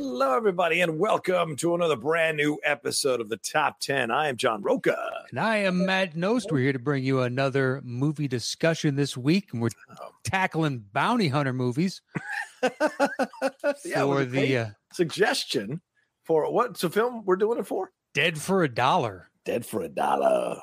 Hello, everybody, and welcome to another brand new episode of the Top 10. I am John Roca. And I am Matt Nost. We're here to bring you another movie discussion this week, and we're tackling bounty hunter movies yeah, for with a great the uh, suggestion for what's a film we're doing it for? Dead for a Dollar. Dead for a Dollar.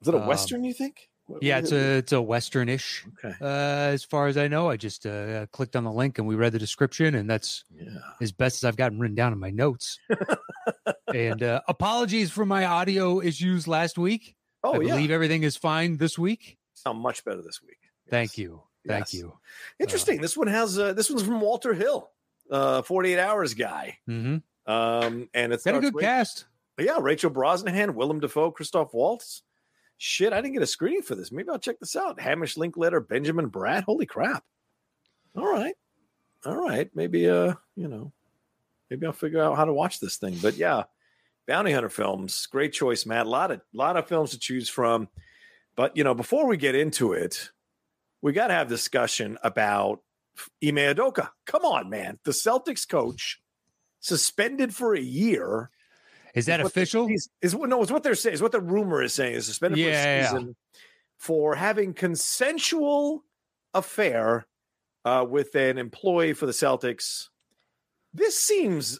Is it a Um, Western, you think? What- Yeah, what it's a it's a westernish. Okay. Uh, as far as I know, I just uh, clicked on the link and we read the description, and that's Yeah. as best as I've gotten written down in my notes. and uh, apologies for my audio issues last week. Oh, I yeah. believe everything is fine this week. Sound much better this week. Thank you. Thank Yes. you. Interesting. this one has, uh, this one's from Walter Hill, uh, 48 Hours guy. hmm Um, and it's Got a good cast. Yeah, Rachel Brosnahan, Willem Dafoe, Christoph Waltz. Shit, I didn't get a screening for this. Maybe I'll check this out. Hamish Linklater, Benjamin Bratt. Holy crap! All right, all right. Maybe uh, you know, maybe I'll figure out how to watch this thing. But yeah, bounty hunter films, great choice, Matt. A lot of lot of films to choose from. But you know, before we get into it, we got to have discussion about Ime Udoka. Come on, man, the Celtics coach suspended for a year Is that the- official? Is, no, it's what they're saying. Is what the rumor is saying is suspended Yeah, for a yeah. season for having consensual affair uh, with an employee for the Celtics. This seems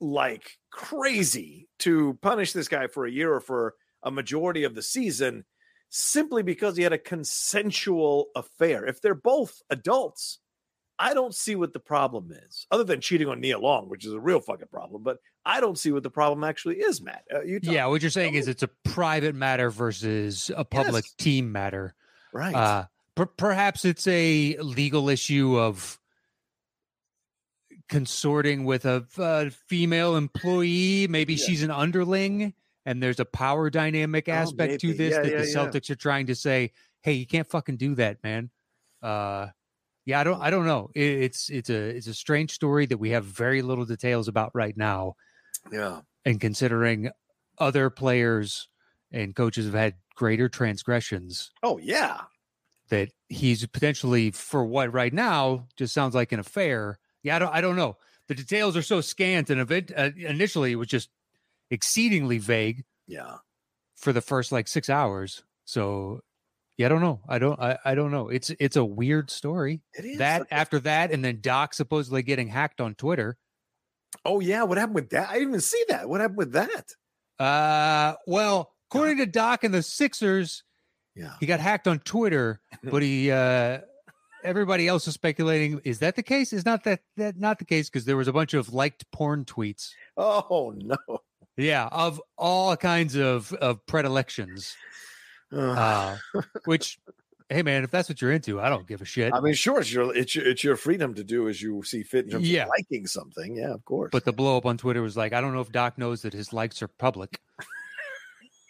like crazy to punish this guy for a year or for a majority of the season simply because he had a consensual affair. If they're both adults, I don't see what the problem is, other than cheating on Nia Long, which is a real fucking problem. But I don't see what the problem actually is, Matt. Uh, you Yeah, what you're saying is it's a private matter versus a public Yes. team matter. right. Uh, per- perhaps it's a legal issue of consorting with a, uh female employee. Maybe Yeah. she's an underling, and there's a power dynamic Oh, aspect to this Yeah, that yeah, the. Celtics are trying to say, "Hey, you can't fucking do that, man." Uh, yeah, I don't, I don't know. It's it's a it's a strange story that we have very little details about right now yeah. and considering other players and coaches have had greater transgressions Oh yeah. that he's potentially for what right now just sounds like an affair yeah i don't i don't know the details are so scant and event uh, initially it was just exceedingly vague Yeah. for the first like 6 hours so yeah i don't know i don't i, I don't know it's it's a weird story It is that after that and then doc supposedly getting hacked on twitter Oh yeah. What happened with that? I didn't even see that. What happened with that? Uh, well, according to Doc and the Sixers, Yeah. he got hacked on Twitter, but he uh everybody else is speculating is that the case? Is not that that not the case because there was a bunch of liked porn tweets. Oh no. Yeah, of all kinds of of predilections. Uh, which hey man, if that's what you're into, I don't give a shit. I mean, sure, it's your it's your, it's your freedom to do as you see fit in terms Yeah. of liking something. Yeah, of course. But the blow up on Twitter was like, I don't know if Doc knows that his likes are public.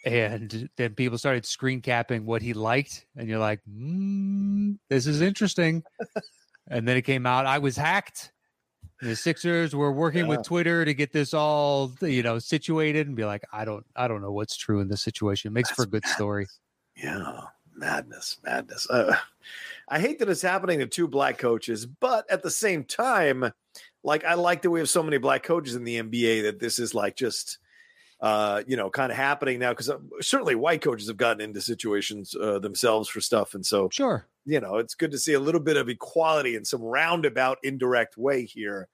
and then people started screen capping what he liked, and you're like, mm, this is interesting. and then it came out, I was hacked. The Sixers were working Yeah. with Twitter to get this all, you know, situated, and be like, I don't, I don't know what's true in this situation. It makes for a good story. Yeah, madness, madness. Uh, I hate that it's happening to two black coaches, but at the same time, like I like that we have so many black coaches in the NBA that this is like just, uh, you know, kind of happening now because certainly white coaches have gotten into situations uh, themselves for stuff, and so Sure. you know it's good to see a little bit of equality in some roundabout, indirect way here,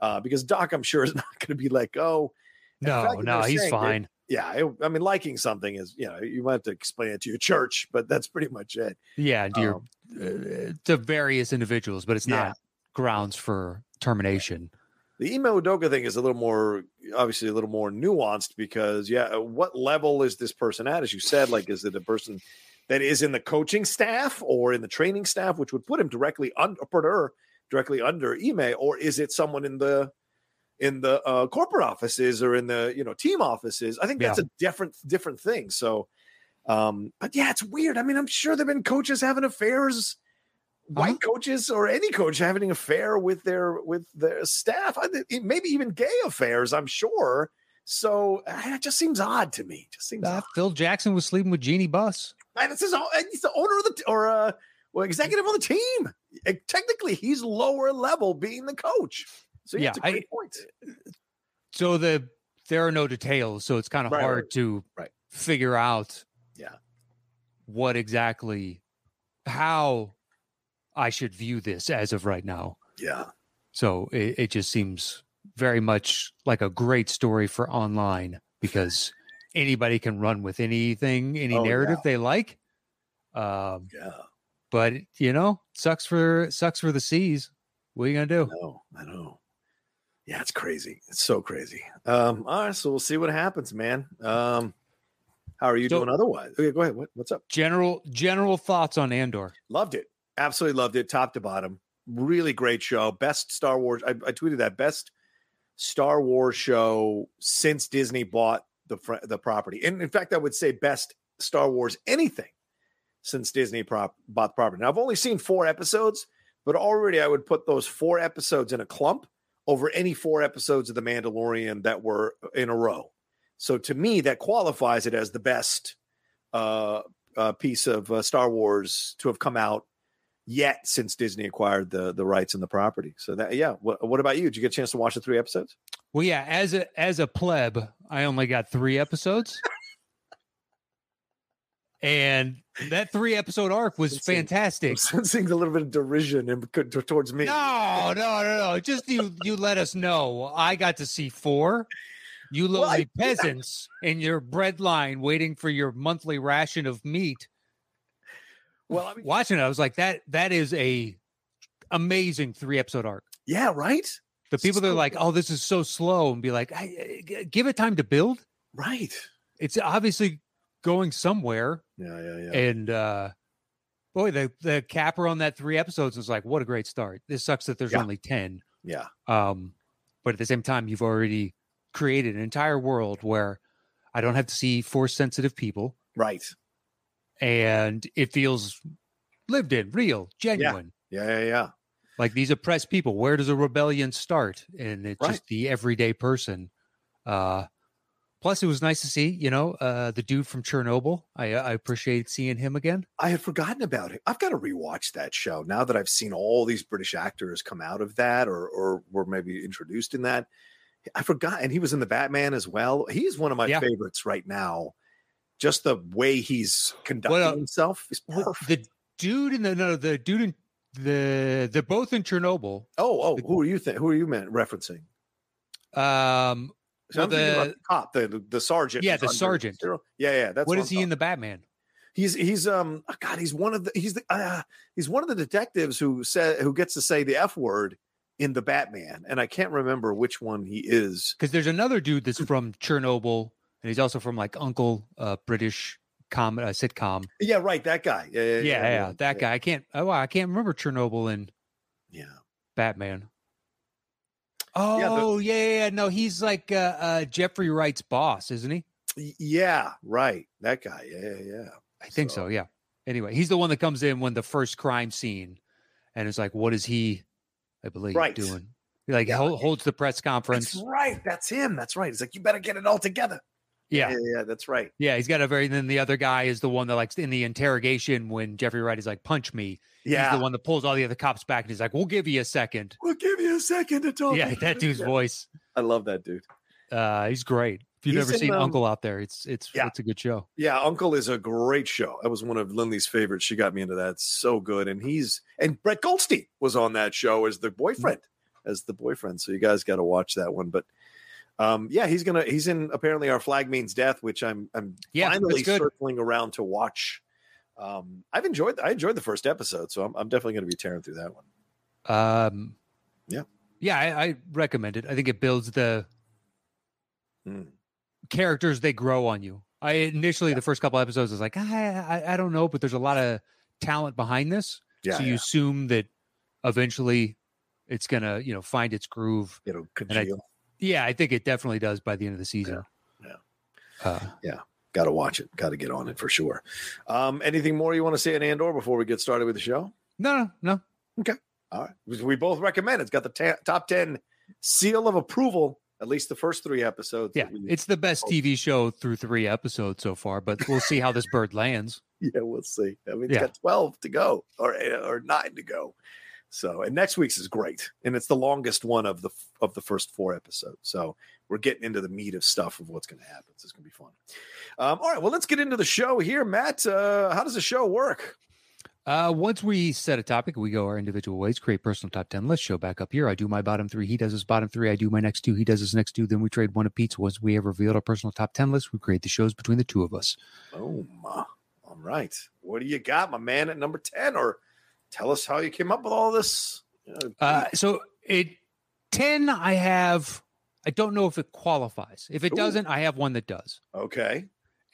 uh, because Doc, I'm sure, is not going to be let go. And No, no, he's fine. Yeah, I, I mean, liking something is, you know, you might have to explain it to your church, but that's pretty much it. Yeah, to, your, Um, uh, to various individuals, but it's Yeah. not grounds for termination. The Ime Udoka thing is a little more, obviously, a little more nuanced because, yeah, uh, what level is this person at? As you said, like, is it a person that is in the coaching staff or in the training staff, which would put him directly under put her directly under Ime, or is it someone in the in the uh, corporate offices or in the you know team offices? I think that's Yeah. a different different thing. So, um, but yeah, it's weird. I mean, I'm sure there've been coaches having affairs, white Uh-huh. coaches or any coach having an affair with their with their staff. I maybe even gay affairs. I'm sure. So it just seems odd to me. Just seems Uh. Phil Jackson was sleeping with Jeanie Buss. And it's his he's the owner of the or uh, well, executive on the team. Technically, he's lower level, being the coach. So yeah, Yeah, it's a great point. So the there are no details, so it's kind of Right, hard right, to right. figure out Yeah. what exactly how I should view this as of right now. Yeah, So it, it just seems very much like a great story for online because anybody can run with anything, any Oh, narrative yeah. they like. Um, yeah. but you know, sucks for sucks for the seas. What are you gonna I do? know, I know. Yeah, it's crazy. It's so crazy. Um, all right, so we'll see what happens, man. Um, how are you So- doing otherwise? Okay, go ahead. What, what's up? General general thoughts on Andor. Loved it. Absolutely loved it, top to bottom. Really great show. Best Star Wars. I, I tweeted that best Star Wars show since Disney bought the fr- the property. And in fact, I would say best Star Wars anything since Disney prop bought the property. Now I've only seen four episodes, but already I would put those four episodes in a clump over any four episodes of The Mandalorian that were in a row. So to me, that qualifies it as the best uh, uh, piece of uh, Star Wars to have come out yet since Disney acquired the the rights and the property. So that yeah. What, what about you? Did you get a chance to watch the three episodes? Well, yeah, as a as a pleb, I only got three episodes. And that three episode arc was. I'm fantastic. sensing a little bit of derision in, towards me. No, no, no, no. Just you you let us know. I got to see four. You Well, lowly peasants in your bread line waiting for your monthly ration of meat. Well, I mean, Watching it, I was like, that that is a amazing three episode arc. yeah, right, The people that are like, oh, this is so slow, and be like, give it time to build. right. It's obviously going somewhere. Yeah, yeah, yeah. And uh boy, the the capper on that three episodes was like, what a great start. This sucks that there's Yeah. only 10. yeah, Um, but at the same time, you've already created an entire world where I don't have to see force sensitive people right. and it feels lived in, real, genuine. Yeah, yeah, yeah. Like these oppressed people, where does a rebellion start? And it's Right. just the everyday person. Uh plus it was nice to see, you know, uh the dude from Chernobyl. I I appreciate seeing him again. I had forgotten about it. I've got to rewatch that show now that I've seen all these British actors come out of that, or or were maybe introduced in that. I forgot, and he was in the Batman as well. He's one of my Yeah. favorites right now. Just the way he's conducting uh, himself is perfect. the dude in the no, the dude in the they're both in Chernobyl. oh, oh, the- who are you? Th- who are you meant referencing? Um, So I'm the- the cop, the the sergeant. Yeah, the sergeant. Zero. Yeah, yeah. That's what what is I'm he in the Batman? He's he's um oh God, he's one of the he's the uh, he's one of the detectives who said who gets to say the F word in the Batman, and I can't remember which one he is. Because there's another dude that's from Chernobyl, and he's also from like Uncle, uh, British com uh, sitcom. Yeah, right, that guy. Yeah, yeah, Yeah, yeah, that guy. I can't. Oh, I can't remember Chernobyl and Yeah, Batman. The- Oh yeah, yeah, yeah. No, he's like uh, uh, Jeffrey Wright's boss, isn't he? Yeah, right, that guy. Yeah, yeah, yeah. I think so. Yeah. Anyway, he's the one that comes in when the first crime scene, and it's like, what is he? I believe Right. doing. He like Yeah. hol- holds the press conference. That's right. That's him. That's right. He's like, you better get it all together. Yeah. yeah, yeah. That's right. Yeah, he's got a very. Then the other guy is the one that likes in the interrogation when Jeffrey Wright is like, "Punch me." Yeah, He's the one that pulls all the other cops back, and he's like, "We'll give you a second. we'll give you a second to talk. Yeah, that dude's Yeah. voice. I love that dude. Uh, he's great. If you've He's never in, seen um, Uncle out there, it's it's yeah. it's a good show. Yeah, Uncle is a great show. That was one of Lindley's favorites. She got me into that. So good. And he's and Brett Goldstein was on that show as the boyfriend, as the boyfriend. So you guys got to watch that one. But um, yeah, he's gonna he's in apparently our flag means death, which I'm I'm Yeah, finally circling around to watch. Um, I've enjoyed I enjoyed the first episode, so I'm, I'm definitely going to be tearing through that one. Um, Yeah. yeah, I, I recommend it. I think it builds the Mm. characters they grow on you. I initially the first couple episodes I was like, I, I I don't know, but there's a lot of talent behind this. Yeah, so you yeah. assume that eventually it's gonna, you know, find its groove. it'll congeal. Yeah, I think it definitely does by the end of the season. yeah. Uh, Got to watch it. Got to get on it for sure. Um, anything more you want to say in Andor before we get started with the show? no, no, no. Okay. All right. We- We both recommend it. It's got the ta- top 10 seal of approval, at least the first three episodes. Yeah, it's the best Oh. TV show through three episodes so far, but we'll see how this bird lands. yeah, we'll see. I mean, it's Yeah. got 12 to go or, or nine to go. So, and next week's is great. And it's the longest one of the, of the first four episodes. So we're getting into the meat of stuff of what's going to happen. So it's going to be fun. Um, all right. Well, let's get into the show here. Matt, uh, how does the show work? Uh, once we set a topic, we go our individual ways, create personal top 10 list, show back up here. I do my bottom three. He does his bottom three. I do my next two. He does his next two. Then we trade one apiece. Once we have revealed our personal top 10 list, we create the shows between the two of us. Boom. All right. What do you got, my man, at number 10? Or tell us how you came up with all this. Uh, Uh, so it 10, I have, I don't know if it qualifies. If it Ooh. doesn't, I have one that does. okay.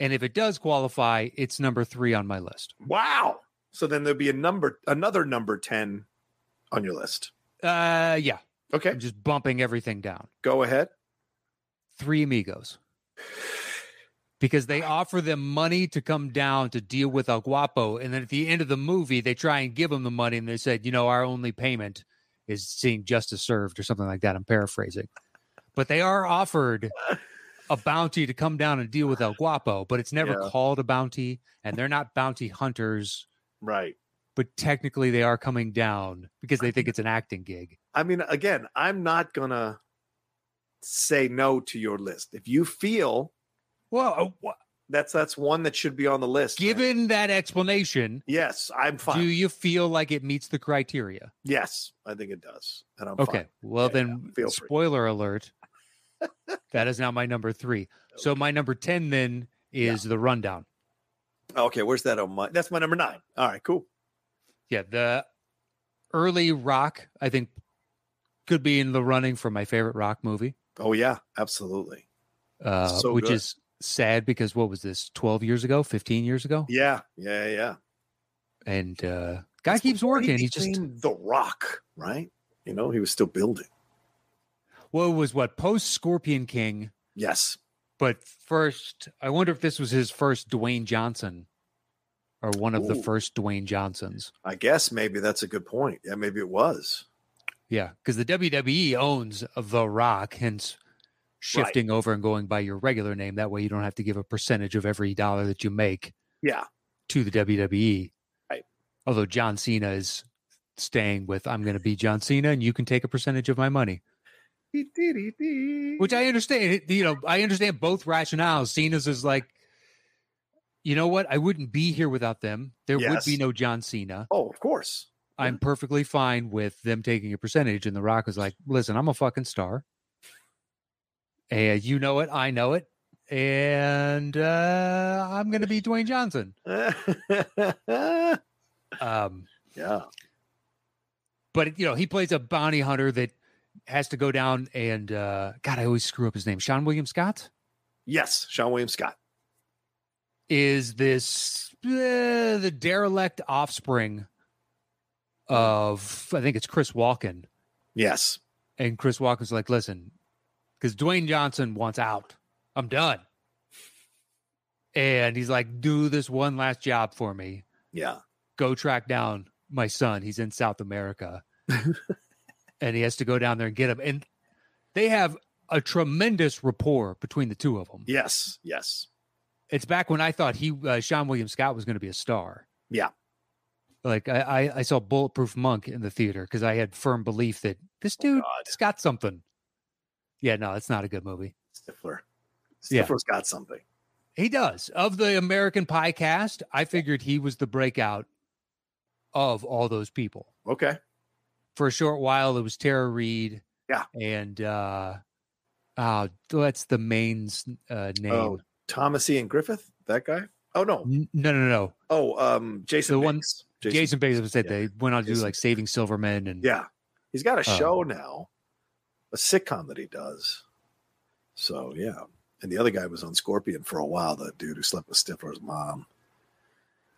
And if it does qualify, it's number three on my list. Wow. So then there'll be a number, another number 10 on your list. Uh, yeah, Okay. I'm just bumping everything down. Go ahead. Three Amigos. Because they offer them money to come down to deal with El Guapo. And then at the end of the movie, they try and give them the money. And they said, you know, our only payment is seeing justice served or something like that. I'm paraphrasing. But they are offered a bounty to come down and deal with El Guapo, but it's never Yeah. called a bounty. And they're not bounty hunters, Right. but technically they are coming down because they think it's an acting gig. I mean, again, I'm not going to say no to your list. If you feel Well, uh, that's that's one that should be on the list. man. given that explanation, Yes, I'm fine. Do you feel like it meets the criteria? yes, I think it does. And I'm Okay. fine. Well, Yeah, then, free. spoiler alert. that is now my number three. So my number 10 then is the rundown. Okay, where's that on my that's my number nine. All right, cool. Yeah. The early rock, I think, could be in the running for my favorite rock movie, Oh yeah, absolutely. uh, So which good. is sad because what was this, 12 years ago, 15 years ago? Yeah, yeah, yeah. And uh, guy That's keeps before he working. He just, the rock, right? You know, he was still building. well, it was what, post Scorpion King, Yes. but first, I wonder if this was his first Dwayne Johnson or one of the first Dwayne Johnsons. I guess maybe that's a good point. Yeah, maybe it was. Yeah, because the WWE owns The Rock, hence shifting over and going by your regular name. That way, you don't have to give a percentage of every dollar that you make Yeah. to the WWE. Right. Although John Cena is staying with, I'm going to be John Cena, and you can take a percentage of my money, which I understand. You know, I understand both rationales. Cena's is like, you know what? I wouldn't be here without them. There would be no John Cena. Oh, of course. I'm perfectly fine with them taking a percentage. And The Rock was like, listen, I'm a fucking star. And you know it. I know it. And uh, I'm going to be Dwayne Johnson. yeah. Um, but, you know, he plays a bounty hunter that has to go down and, uh, God, I always screw up his name. Seann William Scott Yes, Seann William Scott. is this, uh, the derelict offspring of, I think it's Chris Walken. Yes. And Chris Walken's like, listen, because Dwayne Johnson wants out. I'm done. And he's like, do this one last job for me. Yeah. Go track down my son. He's in South America. and he has to go down there and get him. And they have a tremendous rapport between the two of them. Yes. Yes. It's back when I thought he, uh, Seann William Scott, was going to be a star. Yeah. Like I, I, I saw Bulletproof Monk in the theater because I had firm belief that this dude God. has got something. Yeah, no, it's not a good movie. Stifler. Yeah. Stifler's got something. He does. Of the American Pie cast, I figured he was the breakout of all those people. Okay. For a short while, it was Tara Reid. Yeah. And uh uh that's the main's uh name. Oh, Thomas Ian Griffith, that guy? Oh no. N- No, no, no. Oh, um Jason The one- Biggs. Jason, Bezos said yeah. they went on to do like Saving Silverman and Yeah. He's got a Uh, show now, a sitcom that he does. So yeah. and the other guy was on Scorpion for a while. The dude who slept with Stifler's mom.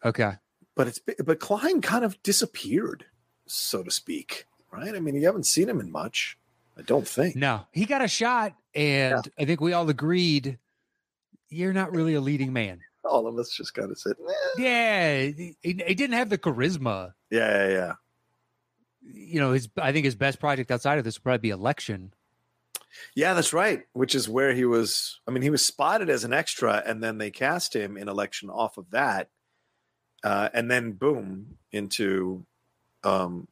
Okay. But it's but Klein kind of disappeared, so to speak. Right? I mean, you haven't seen him in much. I don't think. No, he got a shot, and I think we all agreed you're not really a leading man. All of us just kind of said, "Eh." Yeah, he, he didn't have the charisma. yeah, yeah, yeah. You know, his I think his best project outside of this would probably be Election. Yeah, that's right. Which is where he was. I mean, he was spotted as an extra, and then they cast him in election off of that, uh, and then boom into. Um,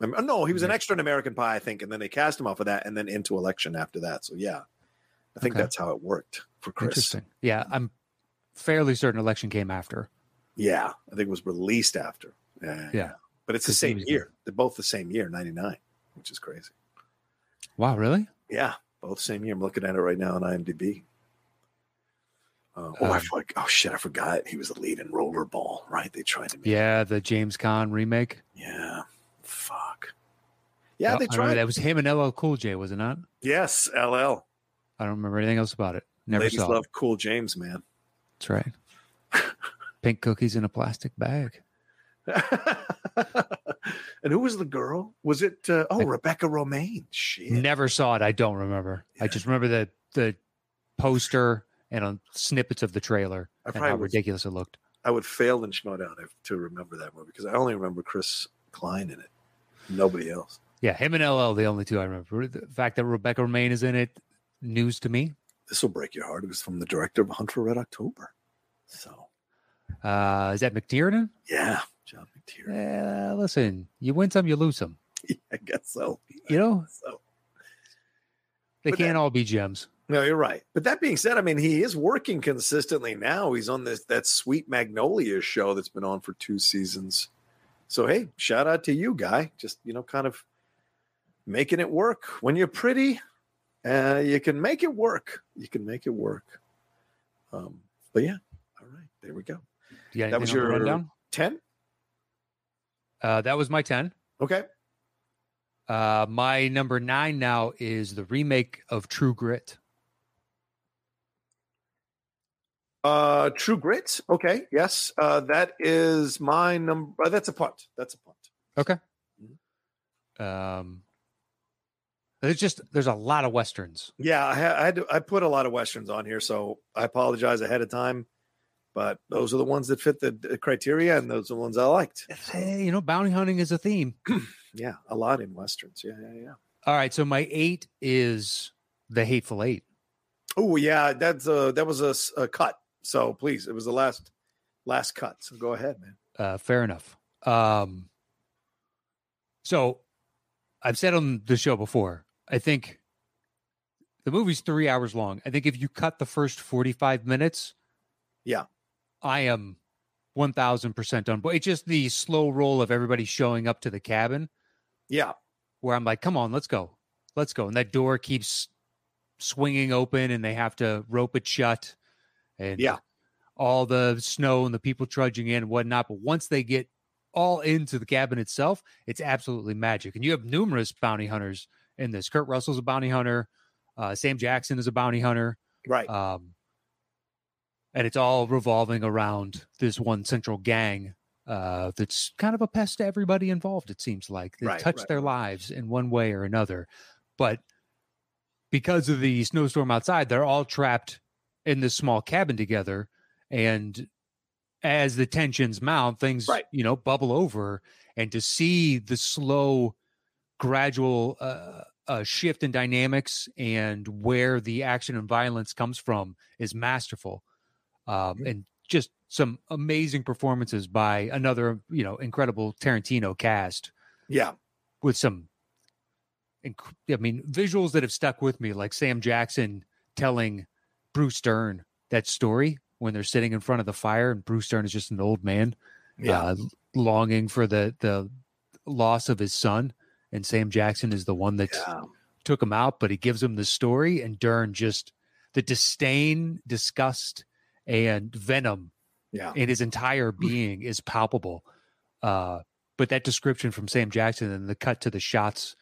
um, no, he was an extra in American Pie, I think, and then they cast him off of that, and then into election after that. So yeah, I think Okay. that's how it worked for Chris. Interesting. Yeah, I'm fairly certain Election came after. Yeah, I think it was released after. Yeah, Yeah. But it's the same year. They're both the same year, ninety nine, which is crazy. Wow, really? Yeah, both same year. I'm looking at it right now on IMDb. Uh, oh, I Um, forgot. Oh shit, I forgot. He was the lead in Rollerball. Right? They tried to. Make, Yeah, the James Caan remake. Yeah. Fuck. Yeah, they tried. That was him and LL Cool J, was it not? Yes, LL. I don't remember anything else about it. Never Ladies saw love it. Cool James, man. That's right. Pink cookies in a plastic bag. and who was the girl? Was it? Uh, oh, I- Rebecca Romijn. Shit. Never saw it. I don't remember. I just remember the the poster and uh, snippets of the trailer I and how was- ridiculous it looked. I would fail in Schmoedown if- to remember that movie because I only remember Chris Klein in it. Nobody else. Yeah, him and LL, the only two I remember. The fact that Rebecca Romijn is in it, news to me. This will break your heart. It was from the director of Hunt for Red October. So Uh, is that McTiernan? yeah, McTiernan. Uh, listen, you win some, you lose some. I guess so. You know, So they But can't that- all be gems. no, you're right. But that being said, I mean, he is working consistently now. He's on this that Sweet Magnolia show that's been on for two seasons. So hey, shout out to you, guy. Just you know, kind of making it work. When you're pretty, uh, you can make it work. You can make it work. Um, but yeah, all right, there we go. Yeah, That was anything on the your- rundown? Ten. Uh, that was my 10. Okay. Uh, my number nine now is the remake of True Grit. Uh, True Grit. Okay. Yes. Uh, that is my number. Uh, that's a punt. That's a punt. Okay. Um, there's just there's a lot of westerns. Yeah, I, I had to, I put a lot of westerns on here, so I apologize ahead of time. But those are the ones that fit the, criteria, and those are the ones I liked. Hey, you know, bounty hunting is a theme. Yeah, a lot in westerns. Yeah, yeah, yeah. All right, so my eight is the Hateful Eight. Oh, yeah, that's uh that was a cut. So please, it was the last last cut. So go ahead, man. Uh, fair enough. Um, so I've said on the show before, I think the movie's three hours long. I think if you cut the first 45 minutes, Yeah. I am 1000% on board. It's just the slow roll of everybody showing up to the cabin Yeah, where I'm like, come on, let's go. Let's go. And that door keeps swinging open and they have to rope it shut. And Yeah. all the snow and the people trudging in and whatnot. But once they get all into the cabin itself, it's absolutely magic. And you have numerous bounty hunters in this. Kurt Russell's a bounty hunter. Uh, Sam Jackson is a bounty hunter. right. Um, and it's all revolving around this one central gang uh, that's kind of a pest to everybody involved, it seems like. They Right, touch right, their lives in one way or another. But because of the snowstorm outside, they're all trapped in this small cabin together. And as the tensions mount, things, Right. you know, bubble over. And to see the slow, gradual uh, uh, shift in dynamics and where the action and violence comes from is masterful. Um, Mhm. and just some amazing performances by another, you know, incredible Tarantino cast yeah, with some, inc- I mean, visuals that have stuck with me, like Sam Jackson telling Bruce Dern that story when they're sitting in front of the fire, and Bruce Dern is just an old man, yeah, uh, longing for the the loss of his son, and Sam Jackson is the one that yeah. took him out, but he gives him the story, and Dern just the disdain, disgust, and venom yeah. in his entire being is palpable. Uh, but that description from Sam Jackson and the cut to the shots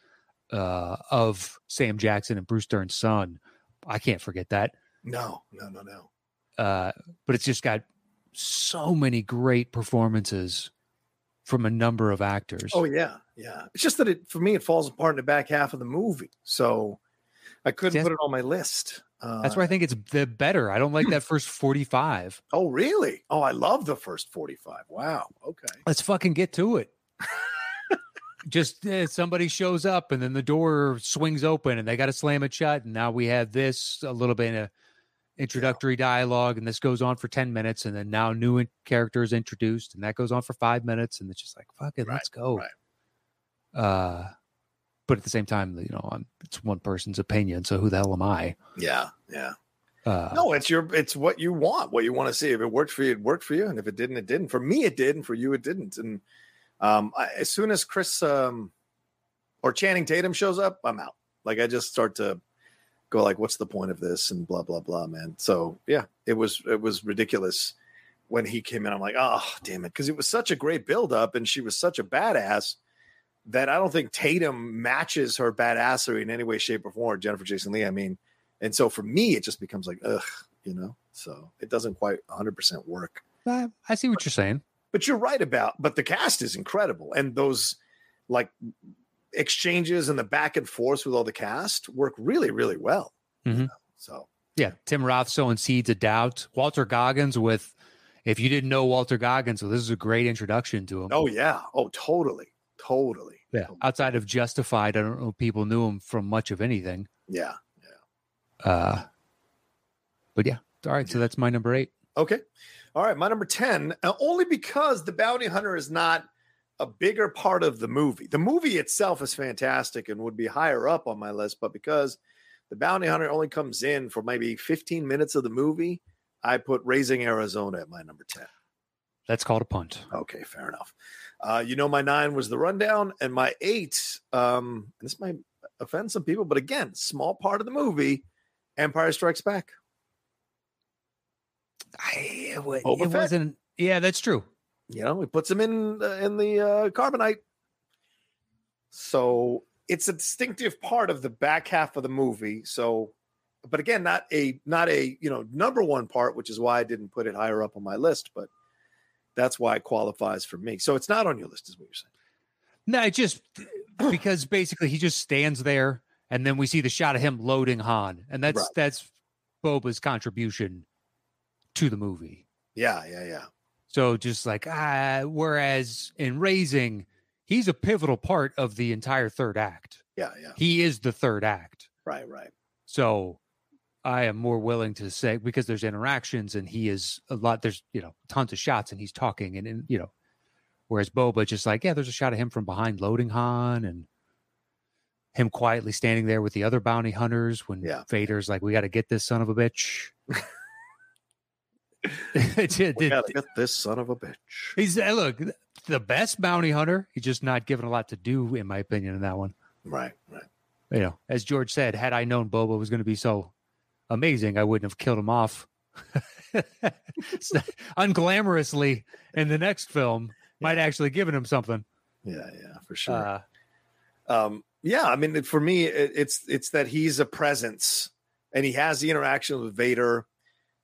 uh, of Sam Jackson and Bruce Dern's son, I can't forget that. No, no, no, no. Uh, but it's just got so many great performances from a number of actors. Oh yeah, yeah. It's just that it for me it falls apart in the back half of the movie, so I couldn't put it on my list. Uh, That's why I think it's the better. I don't like that first 45. Oh really? Oh, I love the first forty-five. Wow. Okay. Let's fucking get to it. Just uh, somebody shows up and then the door swings open and they got to slam it shut. And now we have this a little bit of introductory dialogue and this goes on for 10 minutes. And then now new in- character is introduced and that goes on for five minutes. And it's just like, fuck it, Right, let's go. right. Uh, but at the same time, you know, I'm, it's one person's opinion. So who the hell am I? Yeah, yeah. Uh, No, it's your it's what you want, what you want to see. If it worked for you, it worked for you, and if it didn't, it didn't. For me, it did, and for you, it didn't. And um, I, as soon as Chris um, or Channing Tatum shows up, I'm out. Like I just start to go like, what's the point of this, and blah blah blah, man. So yeah, it was it was ridiculous when he came in. I'm like, oh damn it, because it was such a great build up, and she was such a badass that I don't think Tatum matches her badassery in any way, shape, or form. Jennifer Jason Leigh, I mean. And so for me, it just becomes like, ugh, you know. So it doesn't quite 100% work. I, I see what you're saying. But you're right about. But the cast is incredible, and those like exchanges and the back and forth with all the cast work really, really well. you Mhm. know, So Yeah, Tim Roth sowing seeds of doubt. Walter Goggins with, if you didn't know Walter Goggins, well, this is a great introduction to him. oh yeah, oh totally, totally. Yeah. Outside of Justified, I don't know if people knew him from much of anything. yeah. Uh, but yeah, all right. So that's my number eight. Okay. All right. My number 10, uh, only because the bounty hunter is not a bigger part of the movie. The movie itself is fantastic and would be higher up on my list, but because the bounty hunter only comes in for maybe 15 minutes of the movie, I put Raising Arizona at my number 10. That's called a punt. Okay, fair enough. Uh, you know, my nine was the rundown, and my eight, um, this might offend some people, but again, small part of the movie, Empire Strikes Back. I, it, it wasn't. Yeah, that's true. you know, he puts them in uh, in the uh, carbonite. So it's a distinctive part of the back half of the movie. So, but again, not a not a you know number one part, which is why I didn't put it higher up on my list. But that's why it qualifies for me. So it's not on your list, is what you're saying. No, it just because basically he just stands there, and then we see the shot of him loading Han, and that's Right. that's Boba's contribution to the movie. Yeah, yeah, yeah. So just like ah, whereas in Raising, he's a pivotal part of the entire third act. Yeah, yeah. He is the third act. Right, right. So I am more willing to say because there's interactions and he is a lot. There's you know tons of shots and he's talking and, and you know, whereas Boba just like yeah, there's a shot of him from behind loading Han and him quietly standing there with the other bounty hunters when Yeah. Vader's like, we got to get this son of a bitch. It- it- We gotta get this son of a bitch. He's look the best bounty hunter. He's just not given a lot to do, in my opinion, in that one. Right, right. You know, as George said, had I known Boba was going to be so amazing, I wouldn't have killed him off unglamorously in the next film. Might actually given him something. Yeah, yeah, for sure. Uh, um yeah i mean for me it, it's it's that he's a presence and he has the interaction with vader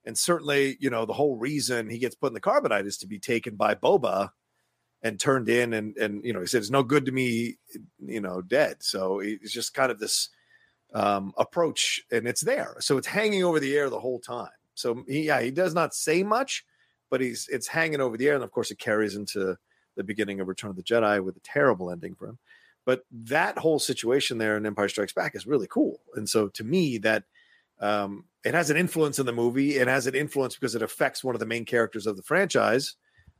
and certainly you know the whole reason he gets put in the carbonite is to be taken by boba and turned in and and you know he said it's no good to me you know dead so it's just kind of this um approach and it's there so it's hanging over the air the whole time so he, yeah he does not say much but he's it's hanging over the air and of course it carries into the beginning of return of the jedi with a terrible ending for him but that whole situation there in Empire Strikes Back is really cool. And so to me, that um, it has an influence in the movie. It has an influence because it affects one of the main characters of the franchise.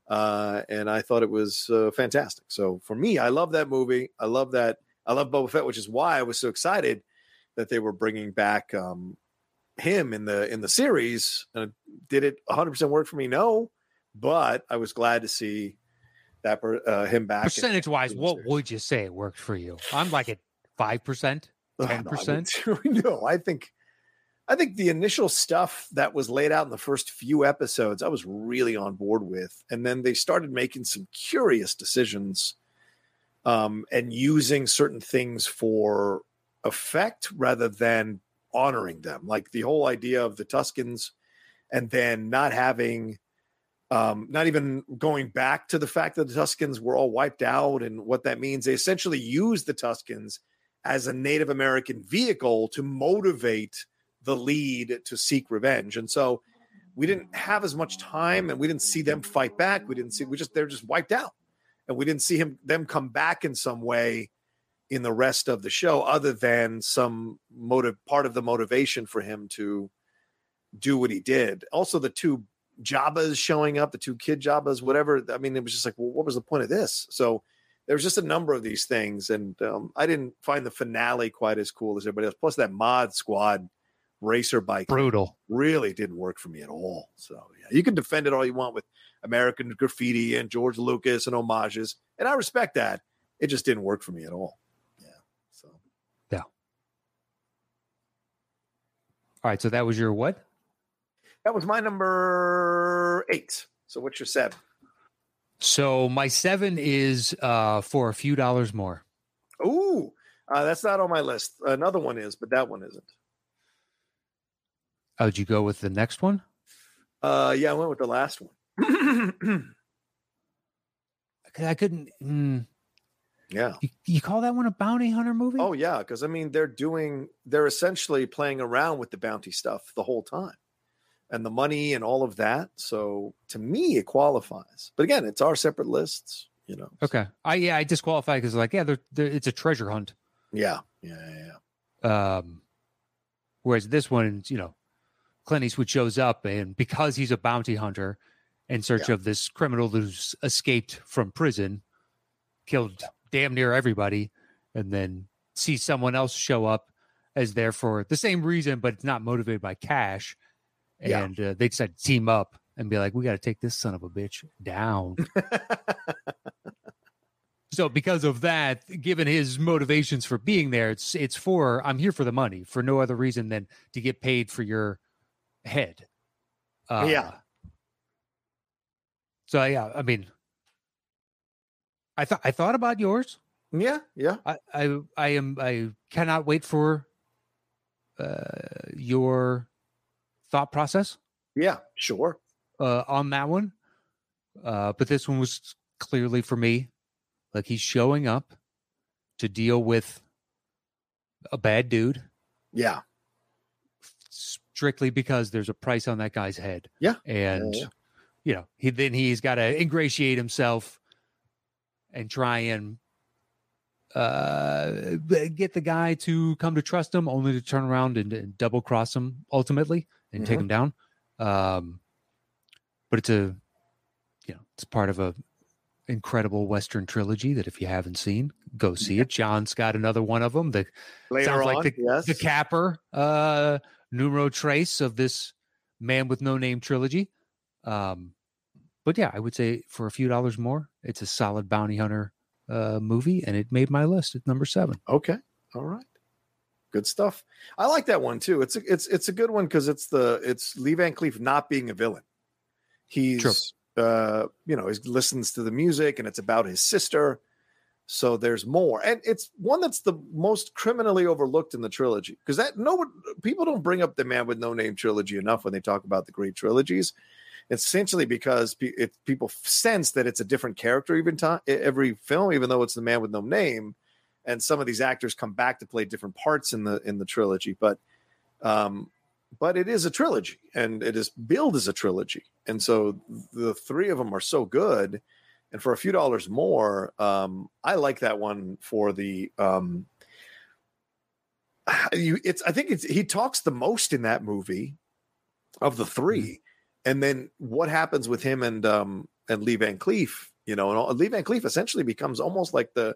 Uh, and I thought it was uh, fantastic. So for me, I love that movie. I love that. I love Boba Fett, which is why I was so excited that they were bringing back um, him in the in the series. Uh, did it 100 percent work for me? No, but I was glad to see that uh, him back. percentage wise, what series. would you say it worked for you? I'm like at five percent. I 10%? No, I think I think the initial stuff that was laid out in the first few episodes, I was really on board with. And then they started making some curious decisions um, and using certain things for effect rather than honoring them. Like the whole idea of the Tuskens and then not having um, not even going back to the fact that the Tuskens were all wiped out and what that means. They essentially used the Tuskens as a Native American vehicle to motivate the lead to seek revenge. And so we didn't have as much time and we didn't see them fight back. We didn't see, we just, they're just wiped out. And we didn't see him, them come back in some way in the rest of the show, other than some motive, part of the motivation for him to do what he did. Also, the two Jabbas showing up, the two kid Jabbas, whatever. I mean, it was just like, well, what was the point of this? So there was just a number of these things, and um, I didn't find the finale quite as cool as everybody else. Plus, that Mod Squad racer bike Brutal. really didn't work for me at all. So yeah, you can defend it all you want with American graffiti and George Lucas and homages, and I respect that. It just didn't work for me at all. Yeah. So All right. So that was your what? that was my number eight. So what's your seven? So my seven is uh, for a few dollars more. Ooh, uh, that's not on my list. Another one is, but that one isn't. Oh, did you go with the next one? Uh, yeah, I went with the last one. I couldn't. Mm, yeah. you, you call that one a bounty hunter movie? Oh, yeah. Because I mean, they're doing, they're essentially playing around with the bounty stuff the whole time, and the money and all of that. So to me, it qualifies. But again, it's our separate lists. You know. Okay. I yeah, I disqualified because like yeah, they're, they're, it's a treasure hunt. Yeah. Yeah. Yeah. yeah. Um, whereas this one, you know, Clint Eastwood shows up, and because he's a bounty hunter in search of this criminal who's escaped from prison, killed damn near everybody, and then see someone else show up as there for the same reason, but it's not motivated by cash. Yeah. And uh, they decide to team up and be like, we got to take this son of a bitch down. So because of that, given his motivations for being there, it's it's for I'm here for the money for no other reason than to get paid for your head. Uh, Yeah. So yeah, I mean, I thought I thought about yours. yeah. Yeah. I I I am I cannot wait for uh, your thought process Yeah. Sure. uh, on that one. Uh, but this one was clearly for me. Like he's showing up to deal with a bad dude Yeah. strictly because there's a price on that guy's head. Yeah. And yeah. you know, he then he's got to ingratiate himself and try and uh get the guy to come to trust him only to turn around and, and double cross him ultimately and take Mhm. him down. Um but it's a you know it's part of a incredible western trilogy that if you haven't seen go see it. John's got another one of them the Later Sounds like on, the- yes. the capper uh numero trace of this man with no name trilogy. Um but yeah i would say for a few dollars more it's a solid bounty hunter uh movie and it made my list at number seven Okay. All right. Good stuff. I like that one too. It's a, it's it's a good one because it's the it's Lee Van Cleef not being a villain. He's uh you know he listens to the music and it's about his sister. So there's more, and it's one that's the most criminally overlooked in the trilogy because that no one people don't bring up the Man with No Name trilogy enough when they talk about the great trilogies. Essentially because it, people sense that it's a different character even time every film, even though it's the Man with No Name and some of these actors come back to play different parts in the in the trilogy but um but it is a trilogy and it is billed as a trilogy and so the three of them are so good and for a few dollars more um i like that one for the um you it's i think it's he talks the most in that movie of the 3 and then what happens with him and um and lee van cleef you know and all, lee van cleef essentially becomes almost like the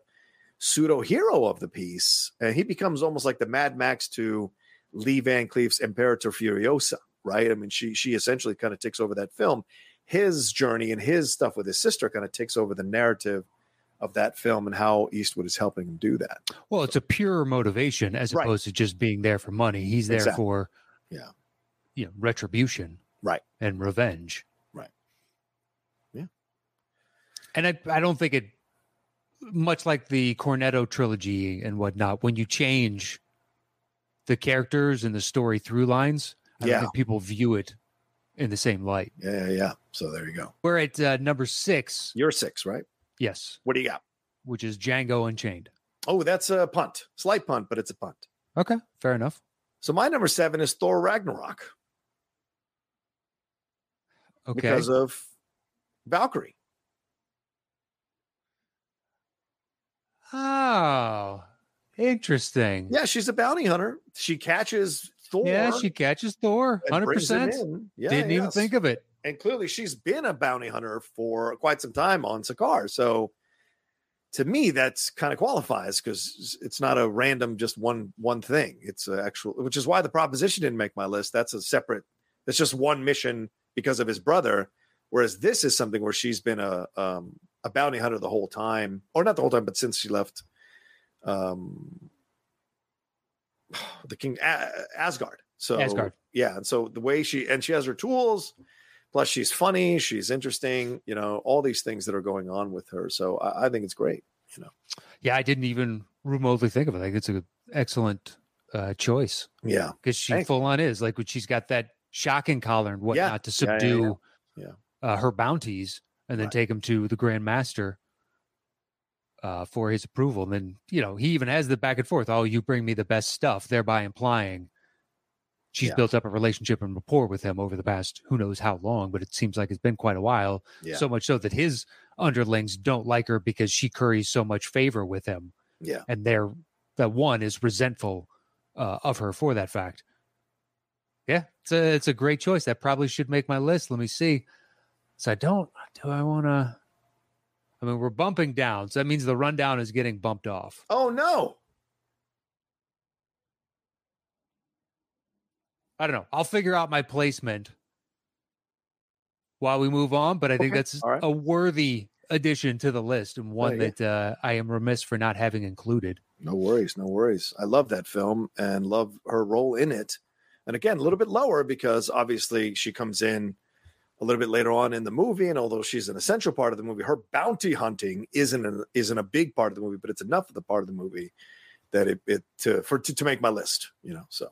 pseudo hero of the piece, and he becomes almost like the Mad Max to Lee Van Cleef's Imperator Furiosa, right? I mean, she she essentially kind of takes over that film. His journey and his stuff with his sister kind of takes over the narrative of that film and how Eastwood is helping him do that. well it's a pure motivation as Right. opposed to just being there for money he's there Exactly. for Yeah. you know retribution Right. and revenge Right. Yeah. and i i don't think it much like the cornetto trilogy and whatnot when you change the characters and the story through lines, I don't Yeah. think people view it in the same light. Yeah, yeah, yeah. So there you go. We're at uh, number six, You're six, right? yes, What do you got? which is Django Unchained. Oh, that's a punt. Slight punt, but it's a punt. Okay, fair enough. So my number seven is Thor Ragnarok Okay, because of Valkyrie. oh, interesting. Yeah, she's a bounty hunter. She catches Thor. Yeah, she catches Thor, Hundred percent. Yeah, Didn't even think of it. and clearly she's been a bounty hunter for quite some time on Sakaar. So to me, that's kind of qualifies because it's not a random just one one thing. It's actual, which is why the proposition didn't make my list. That's a separate. That's just one mission because of his brother. Whereas this is something where she's been a um, a bounty hunter the whole time, or not the whole time, but since she left um, the king Asgard. So Asgard. yeah, and so the way she and she has her tools, plus she's funny, she's interesting, you know, all these things that are going on with her. So I, I think it's great. You know. Yeah, I didn't even remotely think of it. Like it's an excellent uh, choice Yeah, because she Thank you. full on is like when she's got that shocking collar and whatnot to Yeah, yeah, yeah. subdue Yeah. Uh, her bounties and then Right. take him to the Grand Master uh, for his approval. And then you know he even has the back and forth. Oh, you bring me the best stuff, thereby implying she's Yeah. built up a relationship and rapport with him over the past who knows how long, but it seems like it's been quite a while. yeah, So much so that his underlings don't like her because she curries so much favor with him yeah. and they're that one is resentful uh, of her for that fact. Yeah, it's a it's a great choice. That probably should make my list. Let me see. So I don't. Do I want to? I mean, we're bumping down, so that means the rundown is getting bumped off. Oh no, I don't know. I'll figure out my placement while we move on, but I think Okay, that's right. a worthy addition to the list and one yeah. that uh, I am remiss for not having included. no worries, no worries. I love that film and love her role in it. And again, a little bit lower because obviously she comes in a little bit later on in the movie, and although she's an essential part of the movie, her bounty hunting isn't a, isn't a big part of the movie, but it's enough of the part of the movie that it, it to for to, to make my list, you know. So,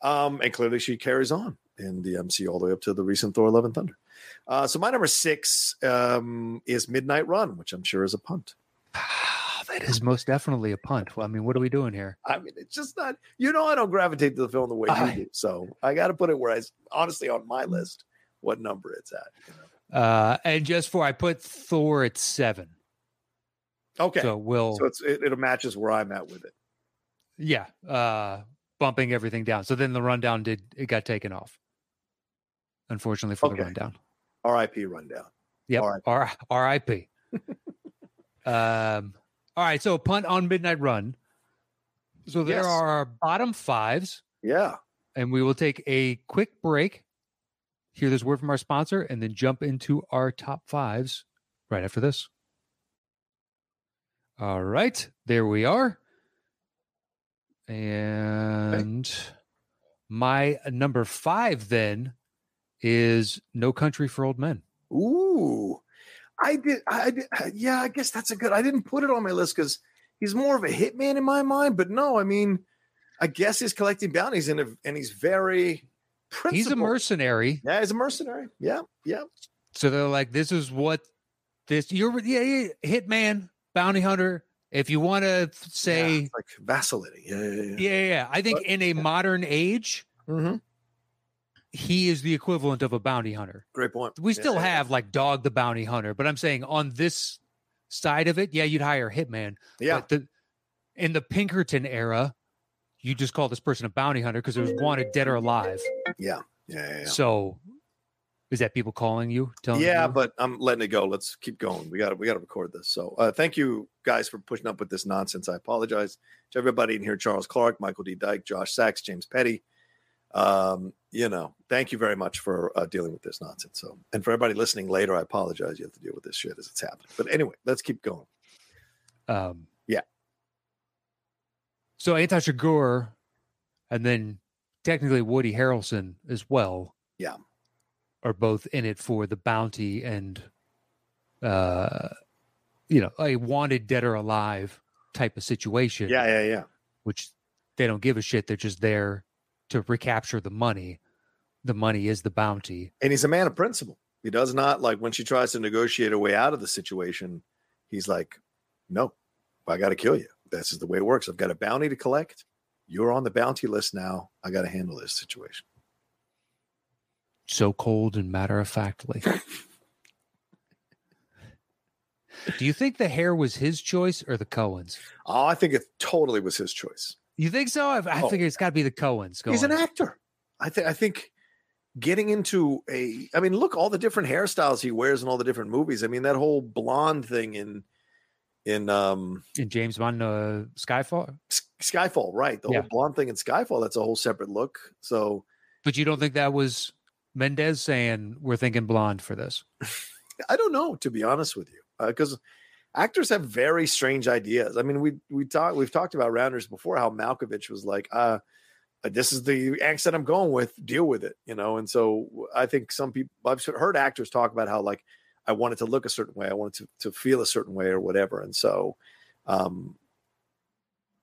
um, and clearly she carries on in the MC all the way up to the recent Thor: Love and Thunder. Uh, so my number six um, is Midnight Run, which I'm sure is a punt. that is most definitely a punt. Well, I mean, what are we doing here? I mean, it's just not. You know, I don't gravitate to the film the way I- you do, so I got to put it where I honestly on my list what number it's at. You know? Uh, and just for I put Thor at seven. Okay, So so, we'll it's it, it matches where I'm at with it. yeah, uh bumping everything down. So then the rundown did it got taken off. Unfortunately for Okay. the rundown. R.I.P. Rundown. Yep. All right. R R.I.P. um all right, so punt on Midnight Run. So there Yes. are our bottom fives, Yeah. and we will take a quick break, hear this word from our sponsor, and then jump into our top fives right after this. All right, there we are. And my number five then is No Country for Old Men. Ooh, I did. I did. Yeah, I guess that's a good. I didn't put it on my list because he's more of a hitman in my mind. But no, I mean, I guess he's collecting bounties and a- and he's very. He's a mercenary. Yeah, he's a mercenary. Yeah, yeah. So they're like, this is what this you're yeah, yeah hitman, bounty hunter. If you want to say it's like vacillating. Yeah, yeah, yeah. yeah, yeah, yeah. I think But- in a modern age, Mm-hmm. He is the equivalent of a bounty hunter. Great point. We still yeah, yeah. have like Dog the Bounty Hunter, but I'm saying on this side of it, yeah, you'd hire a hitman. Yeah, But the, in the Pinkerton era, you just call this person a bounty hunter because it was wanted dead or alive. yeah, yeah, yeah. yeah. So is that people calling you? Telling Yeah, you? but I'm letting it go. Let's keep going. We got to we got to record this. So, uh, thank you guys for pushing up with this nonsense. I apologize to everybody in here: Charles Clark, Michael D. Dyke, Josh Sachs, James Petty. Um, you know, thank you very much for uh, dealing with this nonsense. So, and for everybody listening later, I apologize. You have to deal with this shit as it's happening. But anyway, let's keep going. Um, Yeah. So Anton Chigurh and then technically Woody Harrelson as well. Yeah. Are both in it for the bounty and, uh, you know, a wanted dead or alive type of situation. Yeah, yeah, yeah. Which they don't give a shit. They're just there to recapture the money. The money is the bounty. And he's a man of principle. He does not like when she tries to negotiate a way out of the situation. He's like, "No, I got to kill you. This is the way it works. I've got a bounty to collect. You're on the bounty list now. I got to handle this situation." So cold and matter of factly. Do you think the hair was his choice or the Coens? Oh, I think it totally was his choice. You think so? I, I Oh. figure it's got to be the Coens. Going. He's an actor. I think. I think getting into a. I mean, look all the different hairstyles he wears in all the different movies. I mean, that whole blonde thing in in um in James Bond, uh, Skyfall. S- Skyfall, right? The Yeah. whole blonde thing in Skyfall. That's a whole separate look. So But you don't think that was Mendes saying we're thinking blonde for this? I don't know, to be honest with you, because actors have very strange ideas. I mean, we we talked we've talked about Rounders before. How Malkovich was like, uh, "This is the accent I'm going with. Deal with it," you know. And so I think some people I've heard actors talk about how like I wanted to look a certain way, I wanted to to feel a certain way, or whatever. And so, um,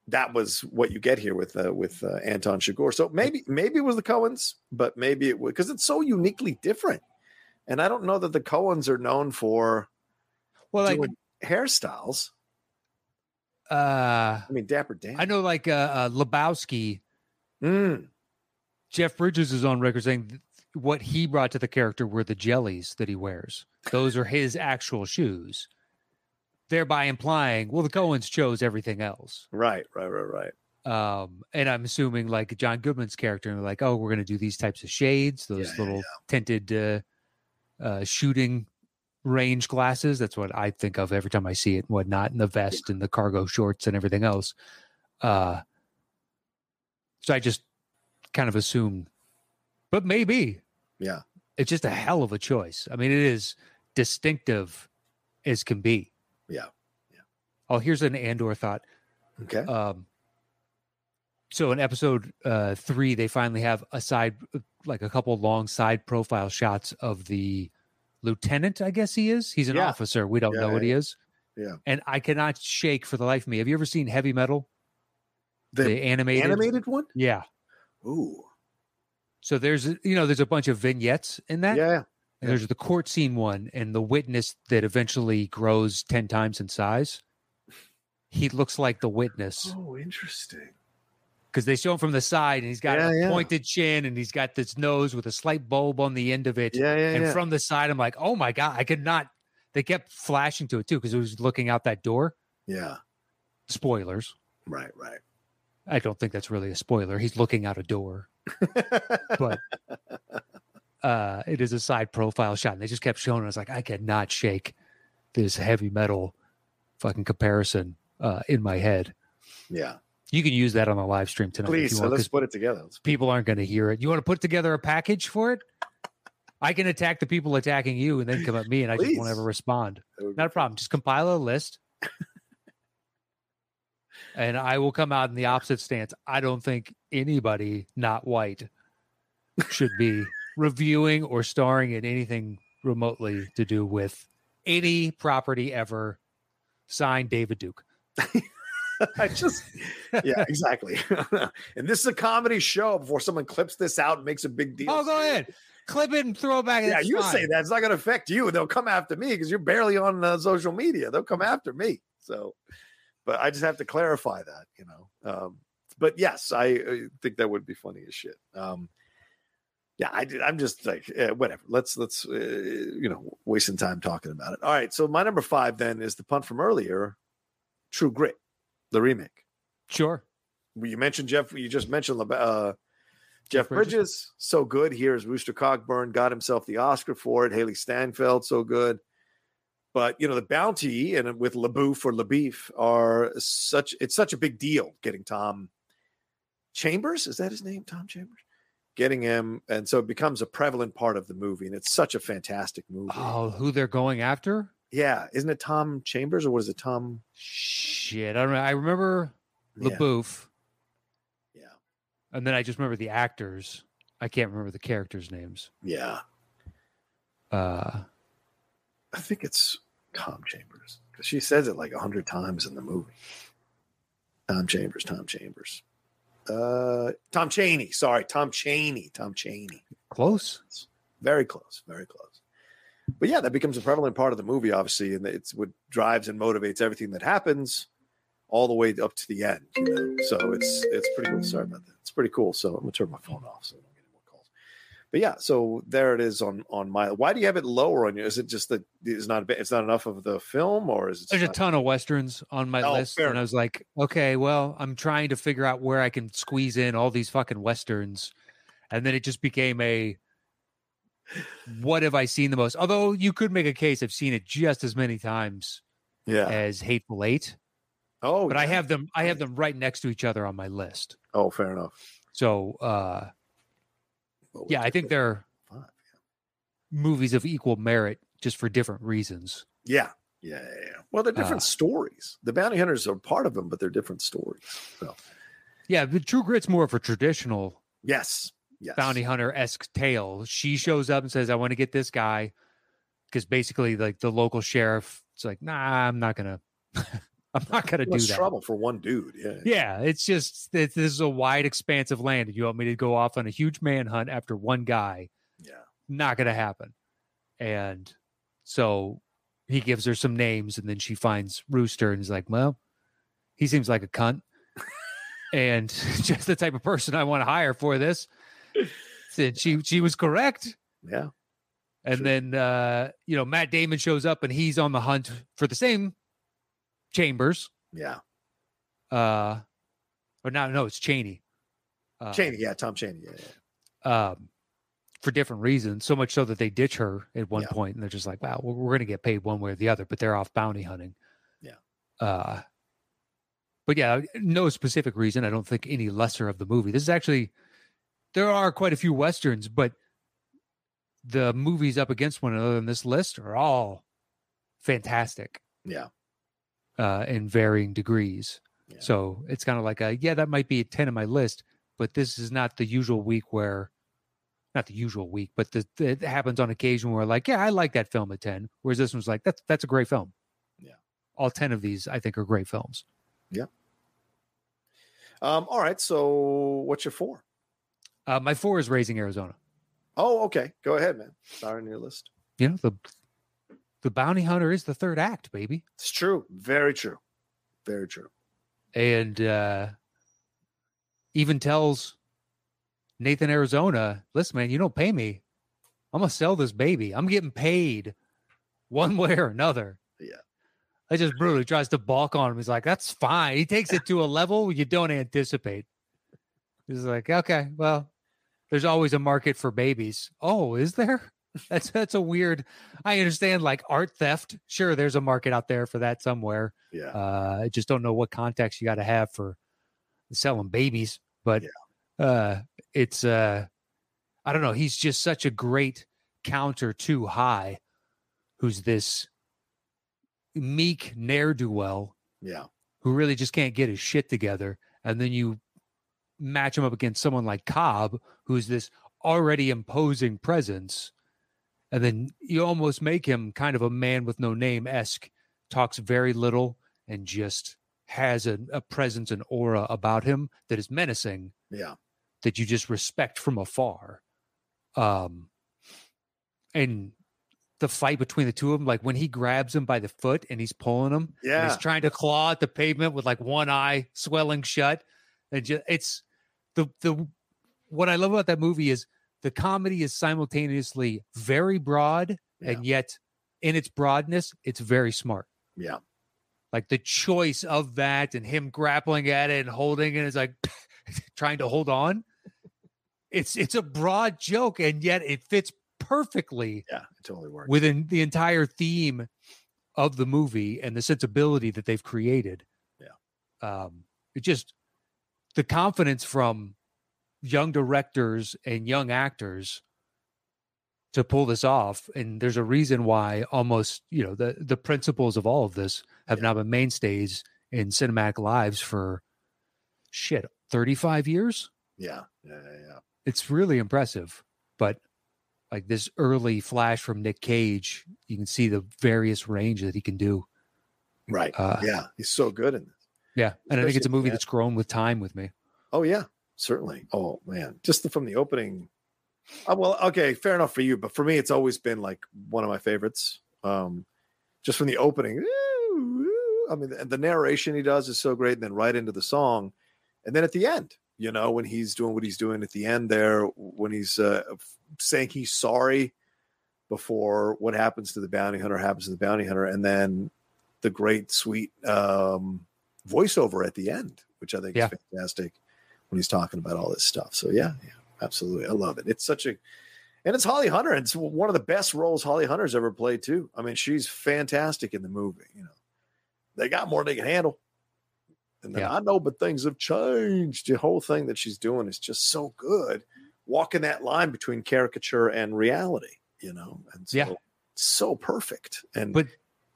that was what you get here with uh, with uh, Anton Chigurh. So maybe maybe it was the Coens, but maybe it was because it's so uniquely different. And I don't know that the Coens are known for Well, like doing hairstyles. uh, I mean, Dapper Dan. I know, like uh, uh, Lebowski. Mm, Jeff Bridges is on record saying th- what he brought to the character were the jellies that he wears. Those are his actual shoes, thereby implying, well, the Coens chose everything else. right, right, right, right. Um, and I'm assuming like John Goodman's character, and like, oh, we're going to do these types of shades, those Yeah, yeah, little tinted uh, uh, shooting range glasses. That's what I think of every time I see it and whatnot, and the vest and the cargo shorts and everything else. Uh, so I just kind of assume, but maybe Yeah. it's just a hell of a choice. I mean, it is distinctive as can be. Yeah. Yeah. Oh, here's an Andor thought. Okay. Um, so in episode uh, three, they finally have a side, like a couple long side profile shots of the lieutenant. I guess he is. He's an Yeah. officer. We don't Yeah, know what he is. Yeah. And I cannot shake for the life of me. Have you ever seen Heavy Metal? The, animated. animated one? Yeah. Ooh. So there's you know there's a bunch of vignettes in that. Yeah. And there's the court scene one and the witness that eventually grows 10 times in size. He looks like the witness Oh, interesting. Because they show him from the side and he's got Yeah, a yeah. pointed chin and he's got this nose with a slight bulb on the end of it. Yeah, yeah, and yeah. from the side, I'm like, oh my God, I could not. They kept flashing to it too because it was looking out that door. yeah. Spoilers. Right, right. I don't think that's really a spoiler. He's looking out a door, but uh, it is a side profile shot. And they just kept showing. was like, I cannot shake this heavy metal fucking comparison uh, in my head. yeah. You can use that on the live stream tonight. Please, so let's put it together. People aren't going to hear it. You want to put together a package for it? I can attack the people attacking you and then come at me, and I just won't ever respond. that would be Not a problem. Just compile a list. and I will come out in the opposite stance. I don't think anybody not white should be reviewing or starring in anything remotely to do with any property ever. Signed David Duke. I just, yeah, exactly. and this is a comedy show before someone clips this out and makes a big deal. Oh, go ahead. Clip it and throw it back. Yeah, you fine. say that. It's not going to affect you. They'll come after me because you're barely on uh, social media. They'll come after me. So, but I just have to clarify that, you know. Um, but yes, I, I think that would be funny as shit. Um, yeah, I did. I'm just like eh, whatever. Let's let's uh, you know wasting time talking about it. All right, so my number five then is the punt from earlier, True Grit, the remake. Sure. You mentioned Jeff. You just mentioned uh, Jeff Bridges. Bridges. So good. Here's Rooster Cogburn got himself the Oscar for it. Hailee Steinfeld, so good. But you know the bounty and with LaBouffe or LaBeef are such. It's such a big deal getting Tom Chambers. Is that his name? Tom Chambers. Getting him, and so it becomes a prevalent part of the movie, and it's such a fantastic movie. Oh, who they're going after? Yeah, isn't it Tom Chambers or was it Tom? Shit. I don't know. I remember Yeah, yeah, and then I just remember the actors. I can't remember the characters' names. yeah. Uh, I think it's Tom Chambers because she says it like a hundred times in the movie. Tom Chambers, Tom Chambers. Uh, Tom Cheney. Sorry, Tom Cheney. Tom Cheney. Close. Very close. Very close. But yeah, that becomes a prevalent part of the movie, obviously, and it's what drives and motivates everything that happens, all the way up to the end. You know? So it's it's pretty cool. Sorry about that. It's pretty cool. So I'm gonna turn my phone off so I don't get any more calls. But yeah, so there it is on on my. Why do you have it lower on you? Is it just that it's not a bit, it's not enough of the film, or is it? There's a ton of westerns on my Oh, list, and I was like, okay, well, I'm trying to figure out where I can squeeze in all these fucking westerns, and then it just became a what have I seen the most? Although you could make a case I've seen it just as many times Yeah. as Hateful Eight, Oh, but I have them I have them right next to each other on my list. Oh, fair enough. So uh Well, yeah, I think they're Five, movies of equal merit just for different reasons. Yeah. Yeah, yeah, yeah. Well, they're different Uh, stories. The bounty hunters are part of them, but they're different stories. So Yeah, but True Grit's more of a traditional yes, yes. bounty hunter esque tale. She shows up and says, "I want to get this guy," because basically, like the local sheriff, it's like, "Nah, I'm not gonna, I'm not gonna do that." trouble for one dude. Yeah. Yeah, it's just it, this is a wide expanse of land. You want me to go off on a huge manhunt after one guy? Yeah. Not gonna happen. And so he gives her some names, and then she finds Rooster, and he's like, "Well, he seems like a cunt." and just the type of person I want to hire for this. Said she she was correct. Yeah. And Sure. then uh, you know, Matt Damon shows up and he's on the hunt for the same chambers. Yeah. Uh or no, no, it's Cheney. Uh, Cheney. Yeah. Tom Cheney. Yeah. yeah. um for different reasons, so much so that they ditch her at one Yeah. point, and they're just like, "Wow, we're, we're going to get paid one way or the other," but they're off bounty hunting. Yeah. Uh, but yeah, no specific reason. I don't think any lesser of the movie. This is actually there are quite a few westerns, but the movies up against one another in this list are all fantastic Yeah. uh, in varying degrees. Yeah. So it's kind of like a yeah, that might be a ten on my list, but this is not the usual week where, not the usual week, but the, it happens on occasion where like yeah, I like that film at ten, whereas this one's like that's that's a great film. Yeah. all ten of these I think are great films. Yeah. Um. All right. So, what's your four? Uh, my four is Raising Arizona. Oh, okay. Go ahead, man. Start on your list. You know the the bounty hunter is the third act, baby, It's true. Very true. Very true. and uh, even tells Nathan Arizona, "Listen, man, you don't pay me. I'm gonna sell this baby. I'm getting paid one way or another." Yeah. I just brutally tries to balk on him. He's like, "That's fine." He takes it to a level you don't anticipate. He's like, "Okay, well, there's always a market for babies." Oh, is there? That's that's a weird. I understand like art theft. Sure, there's a market out there for that somewhere. Yeah. Uh, I just don't know what context you got to have for selling babies, but uh, it's uh, I don't know. He's just such a great counter to Hi, who's this meek ne'er do well yeah. who really just can't get his shit together, and then you match him up against someone like Cobb, who's this already imposing presence, and then you almost make him kind of a man with no name esque, talks very little and just has a, a presence and aura about him that is menacing Yeah. that you just respect from afar. Um, and the fight between the two of them, like when he grabs him by the foot and he's pulling him, Yeah. he's trying to claw at the pavement with like one eye swelling shut, and just it's the the what I love about that movie is the comedy is simultaneously very broad Yeah. and yet in its broadness, it's very smart Yeah. like the choice of that and him grappling at it and holding it is like trying to hold on it's it's a broad joke and yet it fits perfectly Yeah. It totally works. within the entire theme of the movie and the sensibility that they've created Yeah. um it just the confidence from young directors and young actors to pull this off and there's a reason why almost you know the the principles of all of this have Yeah. now been mainstays in cinematic lives for shit 35 years yeah. Yeah. Yeah. it's really impressive but like this early flash from nick cage you can see the various range that he can do Right. Uh, yeah. He's so good in this. Yeah and i think it's a movie that's grown with time with me Oh yeah. certainly. Oh man, just the, from the opening. Uh, well, okay, fair enough for you, but for me, it's always been like one of my favorites. Um, just from the opening. I mean, the, the narration he does is so great, and then right into the song, and then at the end, you know, when he's doing what he's doing at the end there, when he's uh, saying he's sorry before what happens to the bounty hunter happens to the bounty hunter, and then the great sweet um, voiceover at the end, which I think Yeah. is fantastic when he's talking about all this stuff. So yeah, yeah, absolutely, I love it. It's such a and it's Holly Hunter. and It's one of the best roles Holly Hunter's ever played too. I mean, she's fantastic in the movie. You know, they got more than they can handle. And Yeah. I know, but things have changed. The whole thing that she's doing is just so good, walking that line between caricature and reality. You know, and so Yeah. so perfect. And But-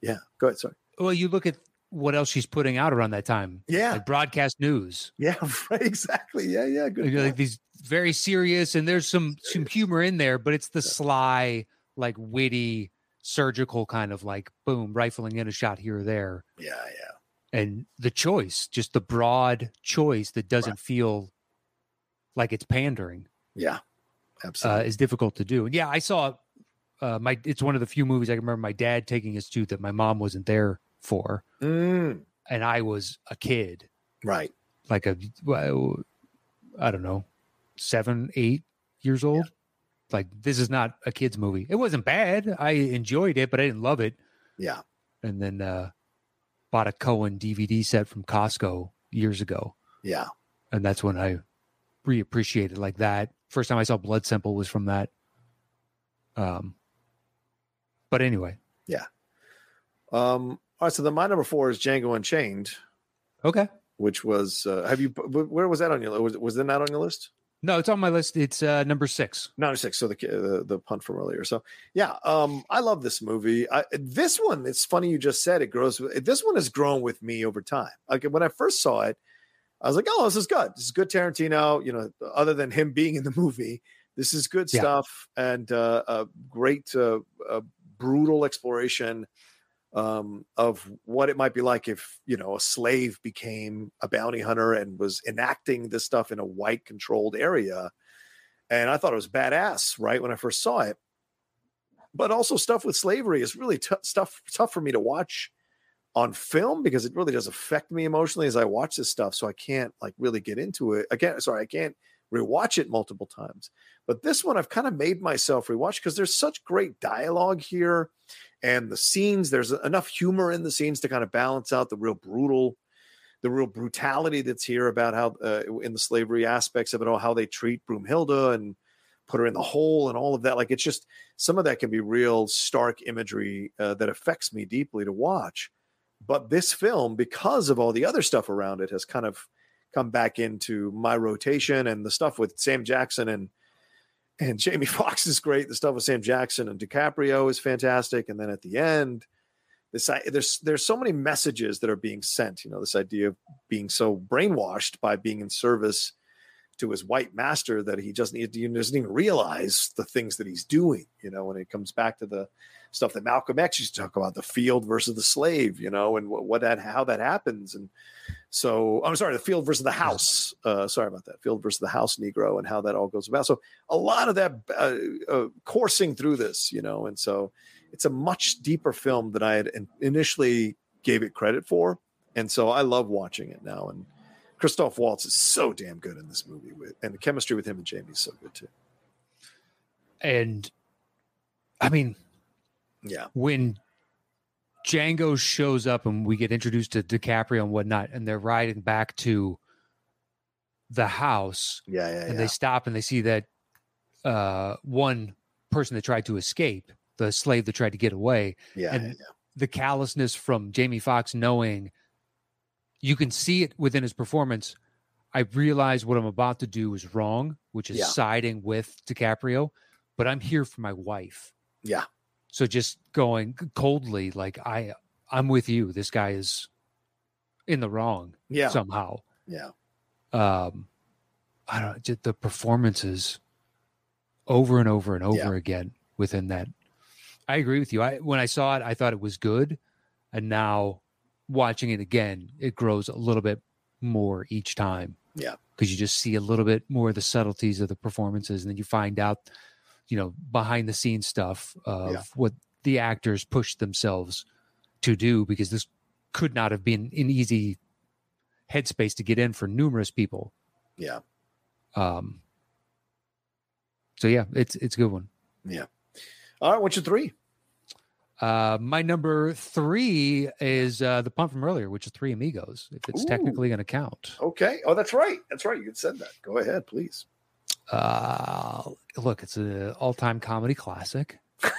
yeah, go ahead. Sorry. Well, you look at what else she's putting out around that time, Yeah, like broadcast news, yeah, right. Exactly. Yeah, yeah. Good. like, point. these very serious, and there's some some humor in there, but it's the sly, like witty, surgical kind of like boom, rifling in a shot here or there, yeah, yeah. and the choice, just the broad choice that doesn't feel like it's pandering, Yeah, uh, absolutely. is difficult to do. And yeah, I saw uh, my. It's one of the few movies I can remember my dad taking us to that my mom wasn't there for, Mm, and I was a kid. right. like a well, I don't know, seven, eight years old. Like this is not a kids movie. It wasn't bad. I enjoyed it, but I didn't love it. Yeah. And then uh bought a Coen DVD set from Costco years ago, Yeah. and that's when I reappreciated like that. First time I saw Blood Simple was from that. Um, but anyway, Yeah. Um, all right. So then my number four is Django Unchained, okay. which was, uh, have you, where was that on your, was, was that not on your list? No, it's on my list. It's uh number six. Number six. So the, uh, the punt from earlier. So yeah, um, I love this movie. I, this one, it's funny you just said it grows. with- This one has grown with me over time. Like when I first saw it, I was like, oh, this is good. This is good Tarantino. You know, other than him being in the movie, this is good Yeah. stuff and uh, a great, uh, uh, brutal exploration um, of what it might be like if you know a slave became a bounty hunter and was enacting this stuff in a white controlled area. And I thought it was badass, right when I first saw it. But also stuff with slavery is really tou- stuff tough for me to watch on film because it really does affect me emotionally as I watch this stuff. So I can't like really get into it again. Sorry, I can't rewatch it multiple times. But this one I've kind of made myself rewatch because there's such great dialogue here and the scenes there's enough humor in the scenes to kind of balance out the real brutal the real brutality that's here about how uh, in the slavery aspects of it all how they treat broomhilda and put her in the hole and all of that like it's just some of that can be real stark imagery uh, that affects me deeply to watch but this film because of all the other stuff around it has kind of come back into my rotation and the stuff with sam jackson and and Jamie Foxx is great. The stuff with Sam Jackson and DiCaprio is fantastic. And then at the end, this there's there's so many messages that are being sent. You know, this idea of being so brainwashed by being in service to his white master that he doesn't he doesn't even realize the things that he's doing. You know, when it comes back to the stuff that Malcolm X used to talk about, the field versus the slave. You know, and what, what that how that happens and so I'm sorry, the field versus the house. Uh, sorry about that. Field versus the house Negro and how that all goes about. So a lot of that uh, uh, coursing through this, you know, and so it's a much deeper film than I had initially gave it credit for, and so I love watching it now. And Christoph Waltz is so damn good in this movie, with and the chemistry with him and Jamie is so good too. And I mean, Yeah, when Django shows up and we get introduced to DiCaprio and whatnot, and they're riding back to the house, yeah, yeah, and yeah. they stop and they see that uh, one person that tried to escape, the slave that tried to get away, yeah, and- yeah, yeah. the callousness from Jamie Foxx knowing you can see it within his performance. I realize what I'm about to do is wrong, which is siding with DiCaprio, but I'm here for my wife. Yeah. So just going coldly, like I, I'm with you. This guy is in the wrong yeah, somehow. yeah. Um, I don't know, just the performances over and over and over Yeah. again within that. I agree with you. I when I saw it, I thought it was good, and now watching it again, it grows a little bit more each time. Yeah. because you just see a little bit more of the subtleties of the performances, and then you find out, you know, behind the scenes stuff of Yeah. what the actors pushed themselves to do because this could not have been an easy headspace to get in for numerous people. Yeah. Um, so yeah, it's it's a good one. Yeah. All right. What's your three? Uh, my number three is uh, the pump from earlier, which is Three Amigos, if it's Ooh. technically going to count. Okay. Oh, that's right. That's right. You said that. Go ahead, please. Uh, look, it's an all-time comedy classic.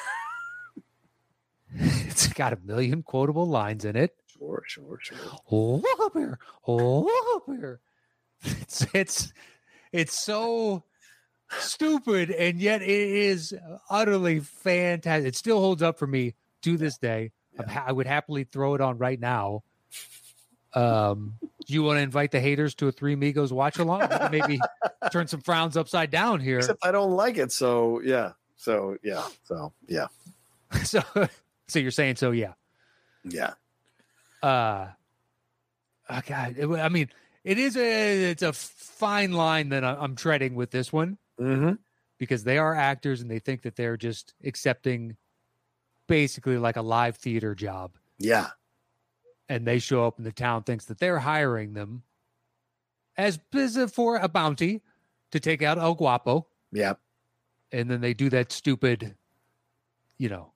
it's got a million quotable lines in it. Sure, sure, sure. Oh, look up here! Look up here! It's it's it's so stupid, and yet it is utterly fantastic. It still holds up for me to this day. I'm ha- I would happily throw it on right now. Um, do you want to invite the haters to a Three Amigos watch along? Maybe turn some frowns upside down here. Except I don't like it. So yeah. So yeah. So yeah. so, so you're saying so? Yeah. Yeah. uh oh god it, i mean it is a it's a fine line that i'm treading with this one Mm-hmm. because they are actors and they think that they're just accepting basically like a live theater job Yeah. And they show up and the town thinks that they're hiring them as for a bounty to take out el guapo. Yeah. and then they do that stupid you know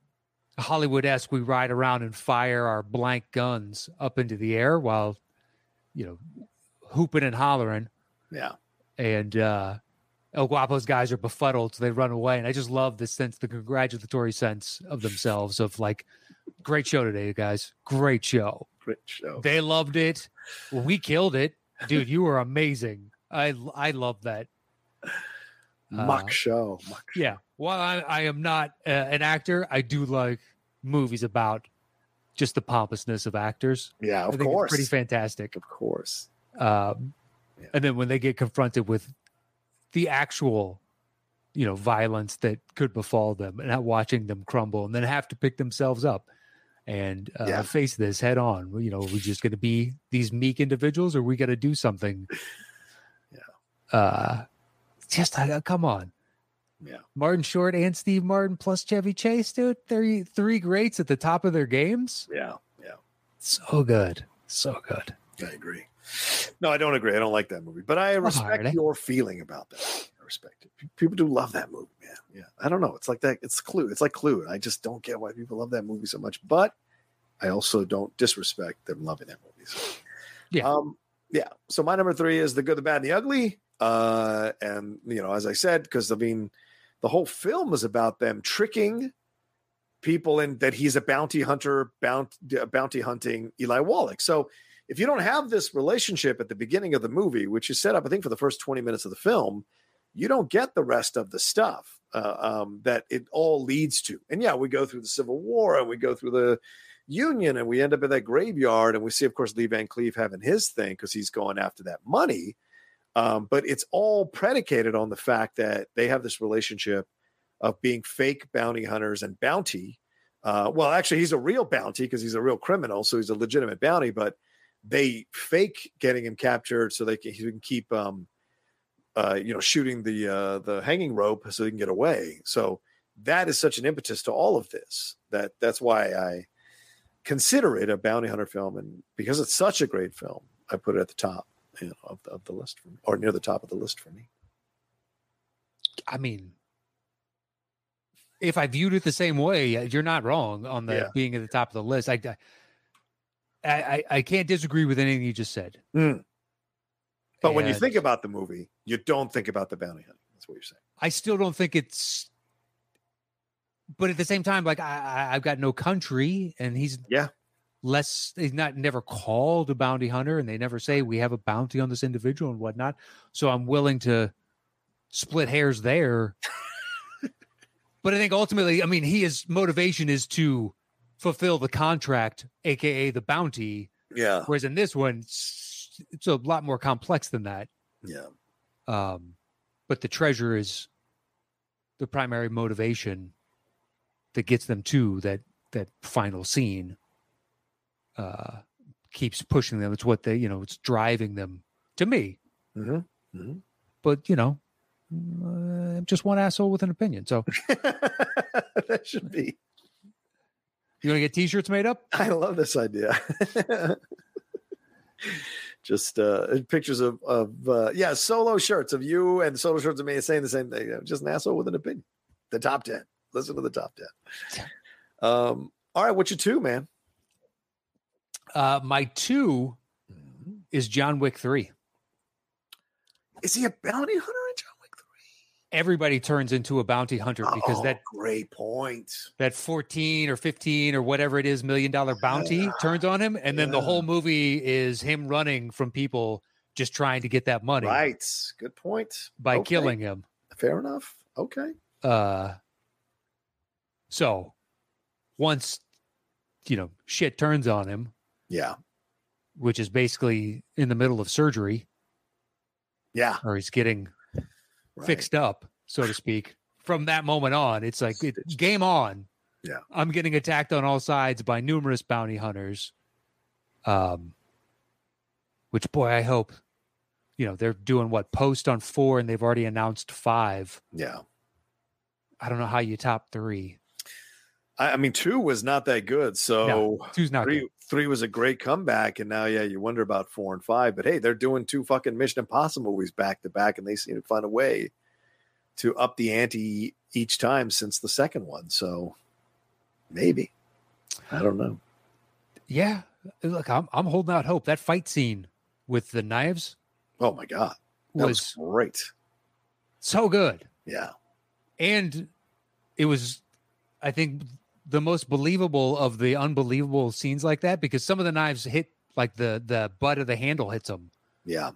hollywood-esque we ride around and fire our blank guns up into the air while you know hooping and hollering. Yeah. and uh el guapo's guys are befuddled so they run away. And i just love this sense the congratulatory sense of themselves of like great show today you guys. Great show Great show. they loved it we killed it dude you were amazing i i love that Muck uh, show. Show. yeah. While I, I am not uh, an actor, I do like movies about just the pompousness of actors. Yeah. Of course. pretty fantastic. Of course. Um, Yeah. And then when they get confronted with the actual, you know, violence that could befall them, and not watching them crumble, and then have to pick themselves up and uh, Yeah. face this head on. You know, are we just going to be these meek individuals, or we got to do something? Yeah. Uh, just uh, come on. Yeah. Martin Short and Steve Martin plus Chevy Chase, dude. They're three greats at the top of their games. Yeah. Yeah. So good. So good. I agree. No, I don't agree. I don't like that movie, but I respect Alrighty. your feeling about that. I respect it. People do love that movie, man. Yeah. I don't know. It's like that. It's Clue. It's like Clue. And I just don't get why people love that movie so much. But I also don't disrespect them loving that movie. So, Yeah. Um, yeah. So my number three is The Good, the Bad, and the Ugly. Uh, and, you know, as I said, because I mean, the whole film is about them tricking people in that he's a bounty hunter, bounty, bounty hunting Eli Wallach. So if you don't have this relationship at the beginning of the movie, which is set up, I think, for the first 20 minutes of the film, you don't get the rest of the stuff uh, um, that it all leads to. And yeah, we go through the Civil War and we go through the Union and we end up in that graveyard and we see, of course, Lee Van Cleef having his thing because he's going after that money. Um, but it's all predicated on the fact that they have this relationship of being fake bounty hunters and bounty. Uh, well, actually, he's a real bounty because he's a real criminal, so he's a legitimate bounty. But they fake getting him captured so they can he can keep um, uh, you know shooting the uh, the hanging rope so he can get away. So that is such an impetus to all of this that that's why I consider it a bounty hunter film, and because it's such a great film, I put it at the top you know, of, the, of the list for me, or near the top of the list for me. I mean, if I viewed it the same way, uh, you're not wrong on the Yeah. being at the top of the list. I, I, I, I can't disagree with anything you just said. But when you think about the movie, you don't think about the bounty hunting. That's what you're saying. I still don't think it's. But at the same time, like I, I I've got no country, and he's Yeah. less. He's not never called a bounty hunter, and they never say we have a bounty on this individual and whatnot. So I'm willing to split hairs there. but I think ultimately, I mean, he his motivation is to fulfill the contract, aka the bounty. Yeah. Whereas in this one, it's, a lot more complex than that. Yeah. Um, but the treasure is the primary motivation that gets them to that that final scene. Uh, keeps pushing them. It's what they, you know, it's driving them to me. Mm-hmm. but you know, I'm just one asshole with an opinion. So that should be. you want to get T-shirts made up? I love this idea. just uh pictures of of uh yeah solo shirts of you and solo shirts of me saying the same thing. Just an asshole with an opinion. The top 10 listen to the top 10 um all right what's your two man? Uh, my two is John Wick three. is he a bounty hunter in john wick 3 Everybody turns into a bounty hunter because Oh, that great point. that 14 or 15 or whatever it is million dollar bounty Yeah. turns on him and then the whole movie is him running from people just trying to get that money right. Good point. by Okay. killing him. Fair enough. Okay. Uh so once you know shit turns on him yeah. which is basically in the middle of surgery yeah. or he's getting right. fixed up so to speak from that moment on. It's like it, game on. Yeah. i'm getting attacked on all sides by numerous bounty hunters um which boy i hope you know they're doing what post on four and they've already announced five. Yeah. I don't know how you top three I, I mean two was not that good so two's not three good. three was a great comeback, and now yeah, you wonder about four and five. But hey, they're doing two fucking Mission Impossible movies back to back, and they seem to find a way to up the ante each time since the second one. So maybe I don't know. yeah look i'm, I'm holding out hope that fight scene with the knives Oh my god, that was, was great. so good Yeah, and it was i think the most believable of the unbelievable scenes like that because some of the knives hit like the the butt of the handle hits them yeah,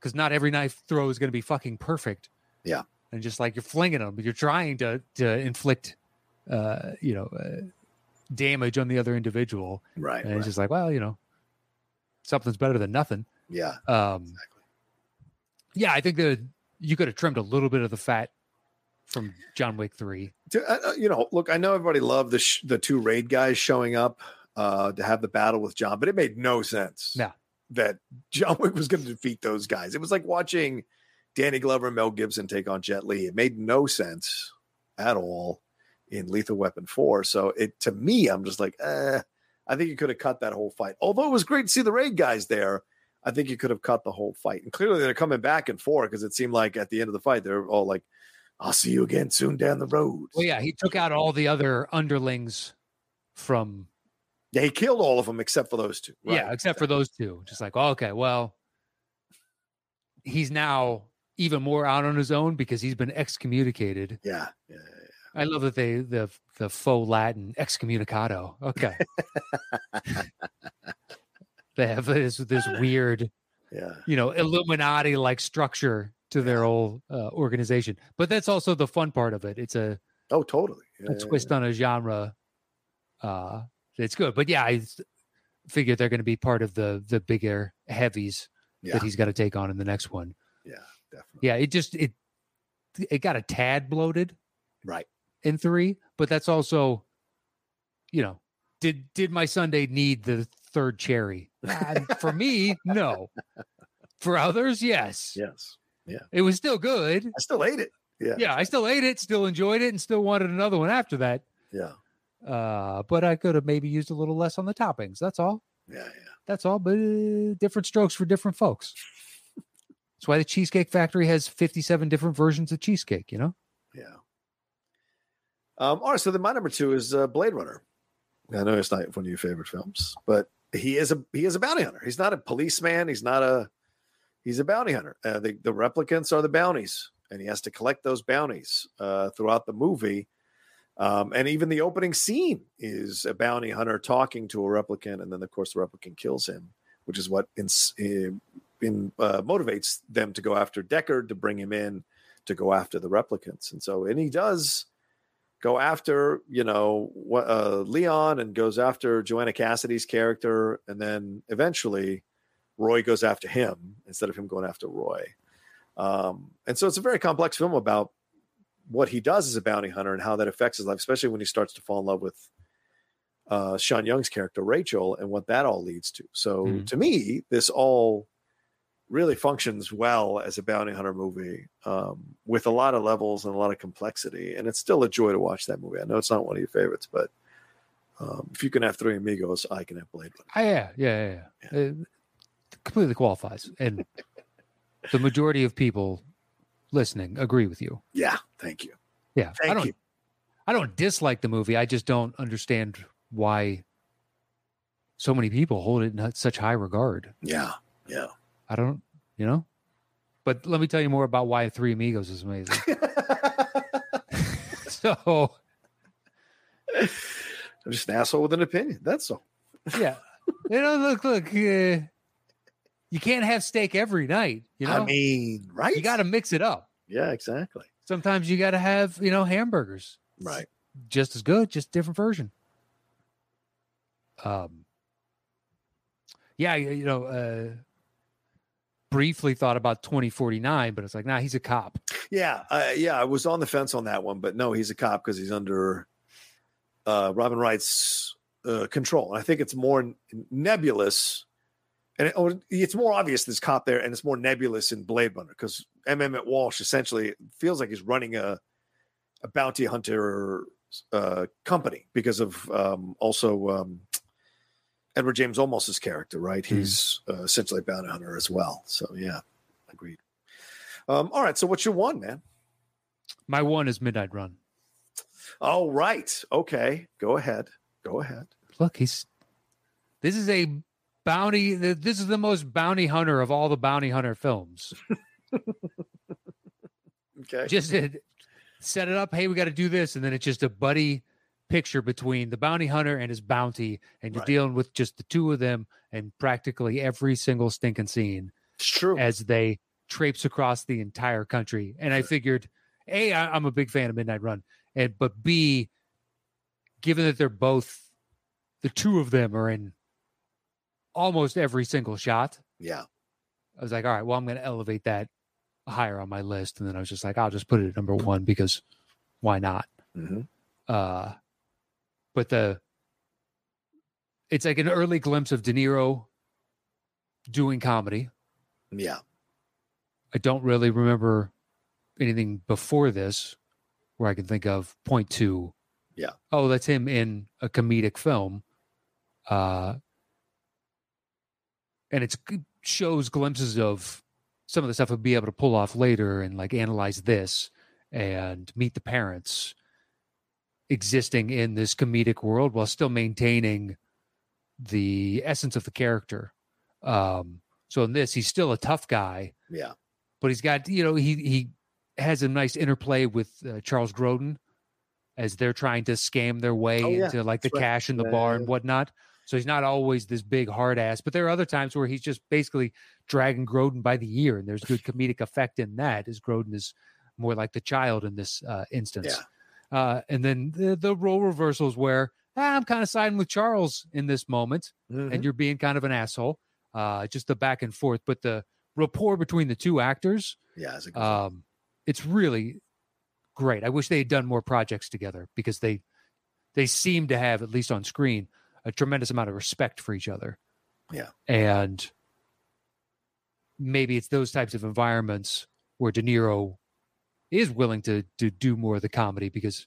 because not every knife throw is going to be fucking perfect Yeah. and just like you're flinging them but you're trying to to inflict uh you know uh, damage on the other individual right. and right. it's just like well you know something's better than nothing yeah, um exactly. yeah i think that you could have trimmed a little bit of the fat from john wick 3 To- uh, uh, you know, look, I know everybody loved the sh- the two raid guys showing up uh, to have the battle with John, but it made no sense. No. that John Wick was going to defeat those guys. It was like watching Danny Glover and Mel Gibson take on Jet Li. It made no sense at all in Lethal Weapon Four. So it to me, I'm just like, eh, I think you could have cut that whole fight. Although it was great to see the raid guys there. I think you could have cut the whole fight. And clearly they're coming back and forth because it seemed like at the end of the fight, they're all like, I'll see you again soon down the road. Well, yeah, he took out all the other underlings from Yeah, he killed all of them except for those two. yeah, except for those two. Just like, okay, well, he's now even more out on his own because he's been excommunicated. Yeah. yeah. I love that they the the faux Latin excommunicado. Okay, they have this this weird, Yeah. you know, Illuminati like structure to their whole uh, organization. But that's also the fun part of it. It's a Oh, totally. Yeah, a twist on a genre. Uh, it's good, but yeah, I figure they're going to be part of the the bigger heavies Yeah. that he's got to take on in the next one. Yeah, definitely. Yeah, it just it it got a tad bloated Right. in three, but that's also, you know, did did my sundae need the third cherry? For me, no. For others, yes. Yes. It was still good. I still ate it. Yeah. Yeah, I still ate it, still enjoyed it, and still wanted another one after that. Yeah. Uh, but I could have maybe used a little less on the toppings. That's all. Yeah. Yeah. That's all. But uh, different strokes for different folks. That's why the Cheesecake Factory has 57 different versions of cheesecake, you know? Yeah. Um, all right. So then my number two is uh, Blade Runner. I know it's not one of your favorite films, but he is a he is a bounty hunter. He's not a policeman. He's not a he's a bounty hunter. Uh, the the replicants are the bounties, and he has to collect those bounties uh, throughout the movie. Um, and even the opening scene is a bounty hunter talking to a replicant, and then of course the replicant kills him, which is what in, in uh, motivates them to go after Deckard to bring him in to go after the replicants. And so, and he does go after, you know, uh, Leon and goes after Joanna Cassidy's character. And then eventually Roy goes after him instead of him going after Roy. Um, and so it's a very complex film about what he does as a bounty hunter and how that affects his life, especially when he starts to fall in love with uh, Sean Young's character, Rachael, and what that all leads to. So Mhm. to me, this all really functions well as a bounty hunter movie um, with a lot of levels and a lot of complexity. And it's still a joy to watch that movie. I know it's not one of your favorites, but um, if you can have Three Amigos, I can have Blade Runner. Ah, yeah, yeah, yeah, yeah. It completely qualifies, and the majority of people listening agree with you. Yeah, thank you. Yeah, I don't. you. I don't dislike the movie. I just don't understand why so many people hold it in such high regard. Yeah, yeah. I don't, you know. But let me tell you more about why Three Amigos is amazing. so I'm just an asshole with an opinion. That's all. yeah, you know, look, look, uh, you can't have steak every night. You know, I mean, right? you got to mix it up. Yeah, exactly. Sometimes you got to have, you know, hamburgers. It's Right. Just as good, just different version. Um. Yeah, you you know, uh, briefly thought about 2049, but it's like, nah, he's a cop. Yeah, uh, yeah. I was on the fence on that one, but no, he's a cop because he's under uh, Robin Wright's uh, control. And I think it's more nebulous, and it, or it's more obvious this cop there, and it's more nebulous in Blade Runner because M. Emmet Walsh essentially feels like he's running a a bounty hunter uh, company because of um, also um, Edward James Olmos's character, right? Mhm. He's uh, essentially a bounty hunter as well. So yeah, agreed. Um, all right, so what's your one, man? My one is Midnight Run. Oh, right. Okay, go ahead. Go ahead. Look, he's. This is a bounty. This is the most bounty hunter of all the bounty hunter films. Okay. just it, set it up. Hey, we got to do this, and then it's just a buddy picture between the bounty hunter and his bounty, and you're Right. dealing with just the two of them, and practically every single stinking scene It's true. as they traipse across the entire country. And I Sure. figured, a, I, I'm a big fan of Midnight Run, and but b, given that they're both, the two of them are in almost every single shot. yeah. I was like, all right, well, I'm going to elevate that higher on my list. And then I was just like, I'll just put it at number one because why not? hmm Uh, but the, it's like an early glimpse of De Niro doing comedy. Yeah. I don't really remember anything before this where I can think of point two. Yeah. Oh, that's him in a comedic film. Uh, and it's it shows glimpses of some of the stuff he'll be able to pull off later and like analyze this and meet the parents existing in this comedic world while still maintaining the essence of the character. Um, so in this, he's still a tough guy, Yeah. but he's got you know he he has a nice interplay with uh, Charles Grodin as they're trying to scam their way Oh, yeah. into like the That's right. cash in the Yeah, bar yeah, and whatnot. So he's not always this big hard ass, but there are other times where he's just basically dragging Grodin by the ear, and there's good comedic effect in that. As Grodin is more like the child in this uh, instance, uh, and then the the role reversals where ah, I'm kind of siding with Charles in this moment Mhm. and you're being kind of an asshole. Uh, just the back and forth, but the rapport between the two actors, yeah. It's a um, it's really great. I wish they had done more projects together because they they seem to have, at least on screen, a tremendous amount of respect for each other. Yeah. and maybe it's those types of environments where De Niro is willing to to do more of the comedy because.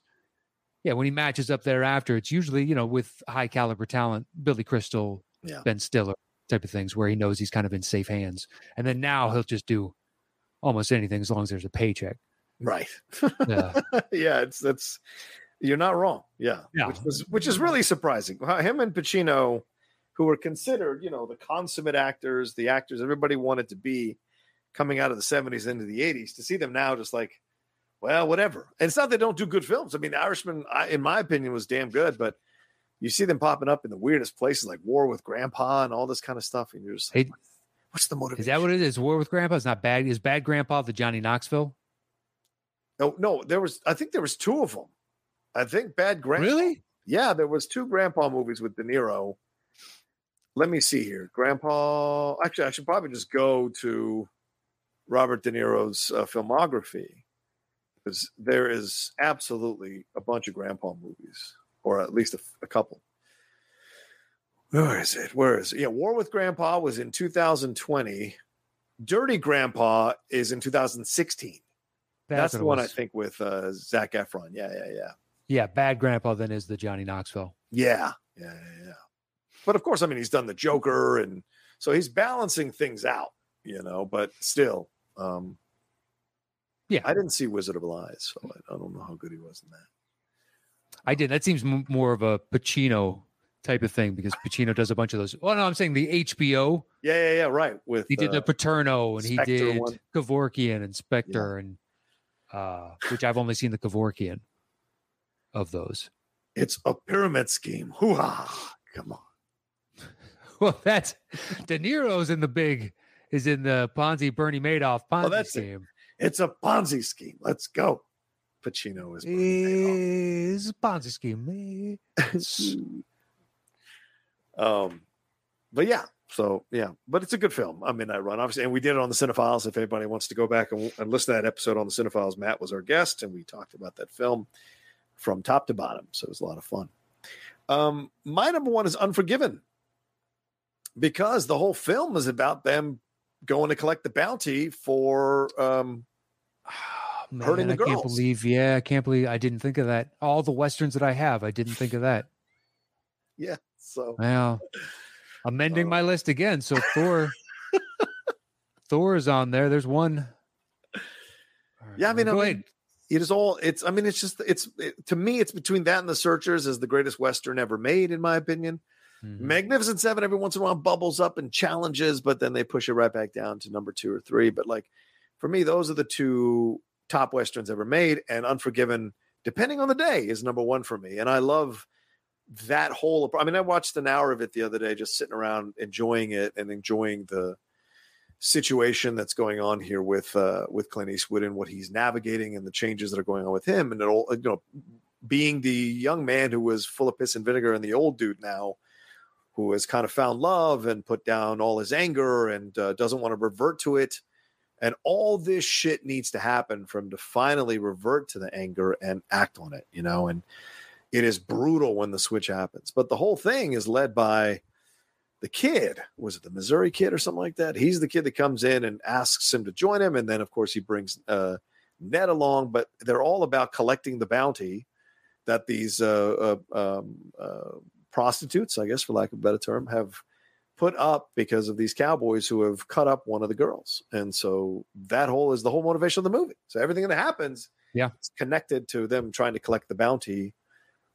Yeah, when he matches up thereafter, it's usually you know with high caliber talent, Billy Crystal, Yeah. Ben Stiller type of things where he knows he's kind of in safe hands. And then now he'll just do almost anything as long as there's a paycheck. right. Yeah. yeah. It's that's you're not wrong. Yeah. Yeah. Which was which is really surprising. Him and Pacino, who were considered, you know, the consummate actors, the actors everybody wanted to be coming out of the 70s into the 80s, to see them now just like, well, whatever. And it's not they don't do good films. I mean, The Irishman, I, in my opinion, was damn good, but you see them popping up in the weirdest places like War with Grandpa and all this kind of stuff, and you're just like, Hey, what's the motivation? Is that what it is? War with Grandpa? It's not bad. Is Bad Grandpa the Johnny Knoxville? No, no, there was. I think there was two of them. I think Bad Grandpa. Really? Yeah, there was two Grandpa movies with De Niro. Let me see here. Grandpa. Actually, I should probably just go to Robert De Niro's uh, filmography because there is absolutely a bunch of Grandpa movies, or at least a, a couple. Where is it? Where is it? Yeah, War with Grandpa was in 2020. Dirty Grandpa is in 2016. That's, what the one I think with uh, Zac Efron. Yeah, yeah, yeah. Yeah, bad grandpa then is the Johnny Knoxville. Yeah, yeah, yeah, yeah. But of course, I mean, he's done the Joker, and so he's balancing things out, you know. But still, um, Yeah. I didn't see Wizard of Lies, so I, I don't know how good he was in that. I did. That seems m- more of a Pacino type of thing because Pacino does a bunch of those. Oh no, I'm saying the HBO. Yeah, yeah, yeah. Right. With He did the uh, Paterno and he did one. Kevorkian and Spector and uh which I've only seen the Kevorkian of those. it's a pyramid scheme. Hoo-ha. Come on. Well, that's De Niro's in the big is in the Ponzi Bernie Madoff Ponzi it. scheme. It's a Ponzi scheme. Let's go. Pacino is Bernie. Is a Ponzi scheme. Um, but yeah, so yeah, but it's a good film. I mean, I run obviously, and we did it on the Cinephiles. If anybody wants to go back and, and listen to that episode on the Cinephiles, Matt was our guest, and we talked about that film from top to bottom. So it was a lot of fun. Um, my number one is Unforgiven because the whole film is about them going to collect the bounty for um, Oh, Hurting the I can't believe. Yeah, I can't believe I didn't think of that. All the westerns that I have, I didn't think of that. yeah. So Well, amending Oh. my list again. So Thor, Thor is on there. There's one. Right, Yeah, I mean, I mean, it is all. It's. I mean, it's just. It's it, to me. It's between that and the Searchers as the greatest western ever made, in my opinion. Mhm. Magnificent Seven every once in a while bubbles up and challenges, but then they push it right back down to number two or three. But like for me, those are the two top westerns ever made, and Unforgiven, depending on the day, is number one for me. And I love that whole. I mean, I watched an hour of it the other day, just sitting around enjoying it and enjoying the situation that's going on here with uh with Clint Eastwood and what he's navigating and the changes that are going on with him and it all you know being the young man who was full of piss and vinegar and the old dude now who has kind of found love and put down all his anger and uh, doesn't want to revert to it. And all this shit needs to happen for him to finally revert to the anger and act on it you know and it is brutal when the switch happens. But the whole thing is led by the kid was it the missouri kid or something like that? He's the kid that comes in and asks him to join him and then of course he brings uh, ned along but they're all about collecting the bounty that these uh, uh, um, uh, prostitutes i guess for lack of a better term have put up because of these cowboys who have cut up one of the girls. And so that whole is the whole motivation of the movie. So everything that happens Yeah. is connected to them trying to collect the bounty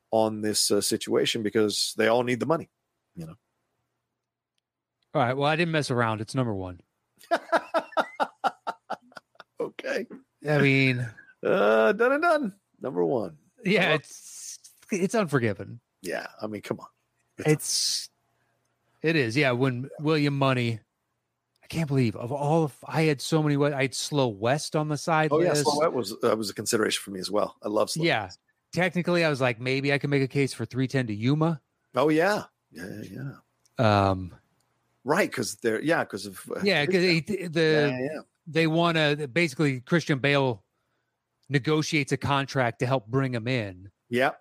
on this uh, situation because they all need the money All right. Well, I didn't mess around. It's number one. okay. I mean, Uh, done and done. Number one. yeah, Well- it's it's unforgiven. Yeah. I mean, come on. It's it is. Yeah. When William Munny, I can't believe of all of I had so many. I had Slow West on the side Oh yeah, list. Slow West was that was a consideration for me as well. I love Slow West. Yeah. Technically, I was like, maybe I can make a case for 310 to Yuma. Oh. Yeah, yeah, yeah. Um, Right, because they're yeah, because of uh, yeah, because the yeah, yeah. they want to basically Christian Bale negotiates a contract to help bring him in Yep.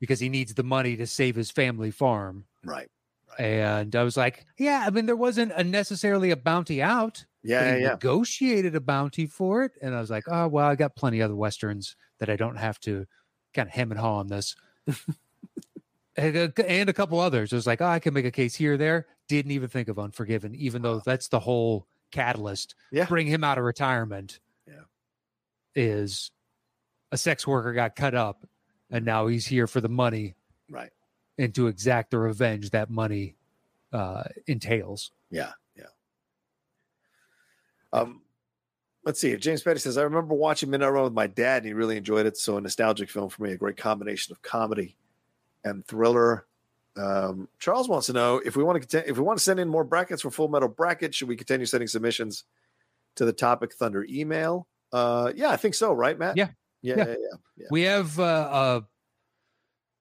because he needs the money to save his family farm. Right. And I was like, yeah, I mean, there wasn't a necessarily a bounty out. yeah, yeah. negotiated a bounty for it. And I was like, oh, well, I got plenty other Westerns that I don't have to kind of hem and haw on this. and, a, couple others. It was like, oh, I can make a case here or there. Didn't even think of Unforgiven, even though that's the whole catalyst. Yeah. Bring him out of retirement. Yeah. Is a sex worker got cut up and now he's here for the money Right. and to exact the revenge that money uh, entails. Yeah, yeah. Um, let's see. James Petty says, I remember watching Midnight Run with my dad, and he really enjoyed it. So a nostalgic film for me, a great combination of comedy and thriller. Um, Charles wants to know if we want to continue, if we want to send in more brackets for Full Metal Bracket, should we continue sending submissions to the Topic Thunder email? Uh, yeah, I think so. Right, Matt? Yeah. yeah, Yeah. yeah, yeah. yeah. We have uh,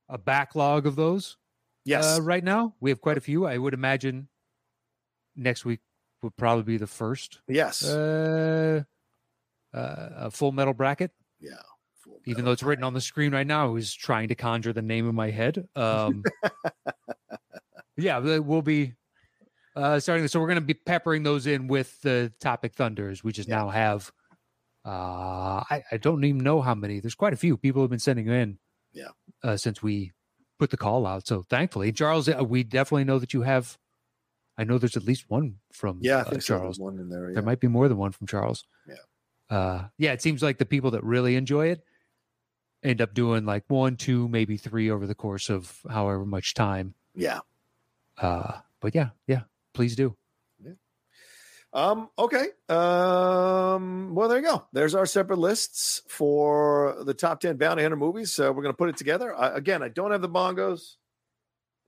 a a backlog of those Yes, uh, right now. We have quite a few. I would imagine next week would probably be the first yes, uh, uh, a full metal bracket. yeah. Even though it's written on the screen right now, I was trying to conjure the name in my head. Um, yeah, we'll be uh, starting. So we're going to be peppering those in with the topic thunders. We just Yeah. now have. Uh, I, I don't even know how many. There's quite a few people have been sending in. Yeah. Uh, since we put the call out, so thankfully, Charles, uh, we definitely know that you have. I know there's at least one from Yeah, I uh, think. Charles. One in there. Yeah. There might be more than one from Charles. Yeah. Uh, yeah, it seems like the people that really enjoy it end up doing like one, two, maybe three over the course of however much time. yeah. Uh, but yeah, yeah, please do. Um, okay. Um, well, there you go. There's our separate lists for the top 10 bounty hunter movies. So we're going to put it together. I, again, I don't have the bongos.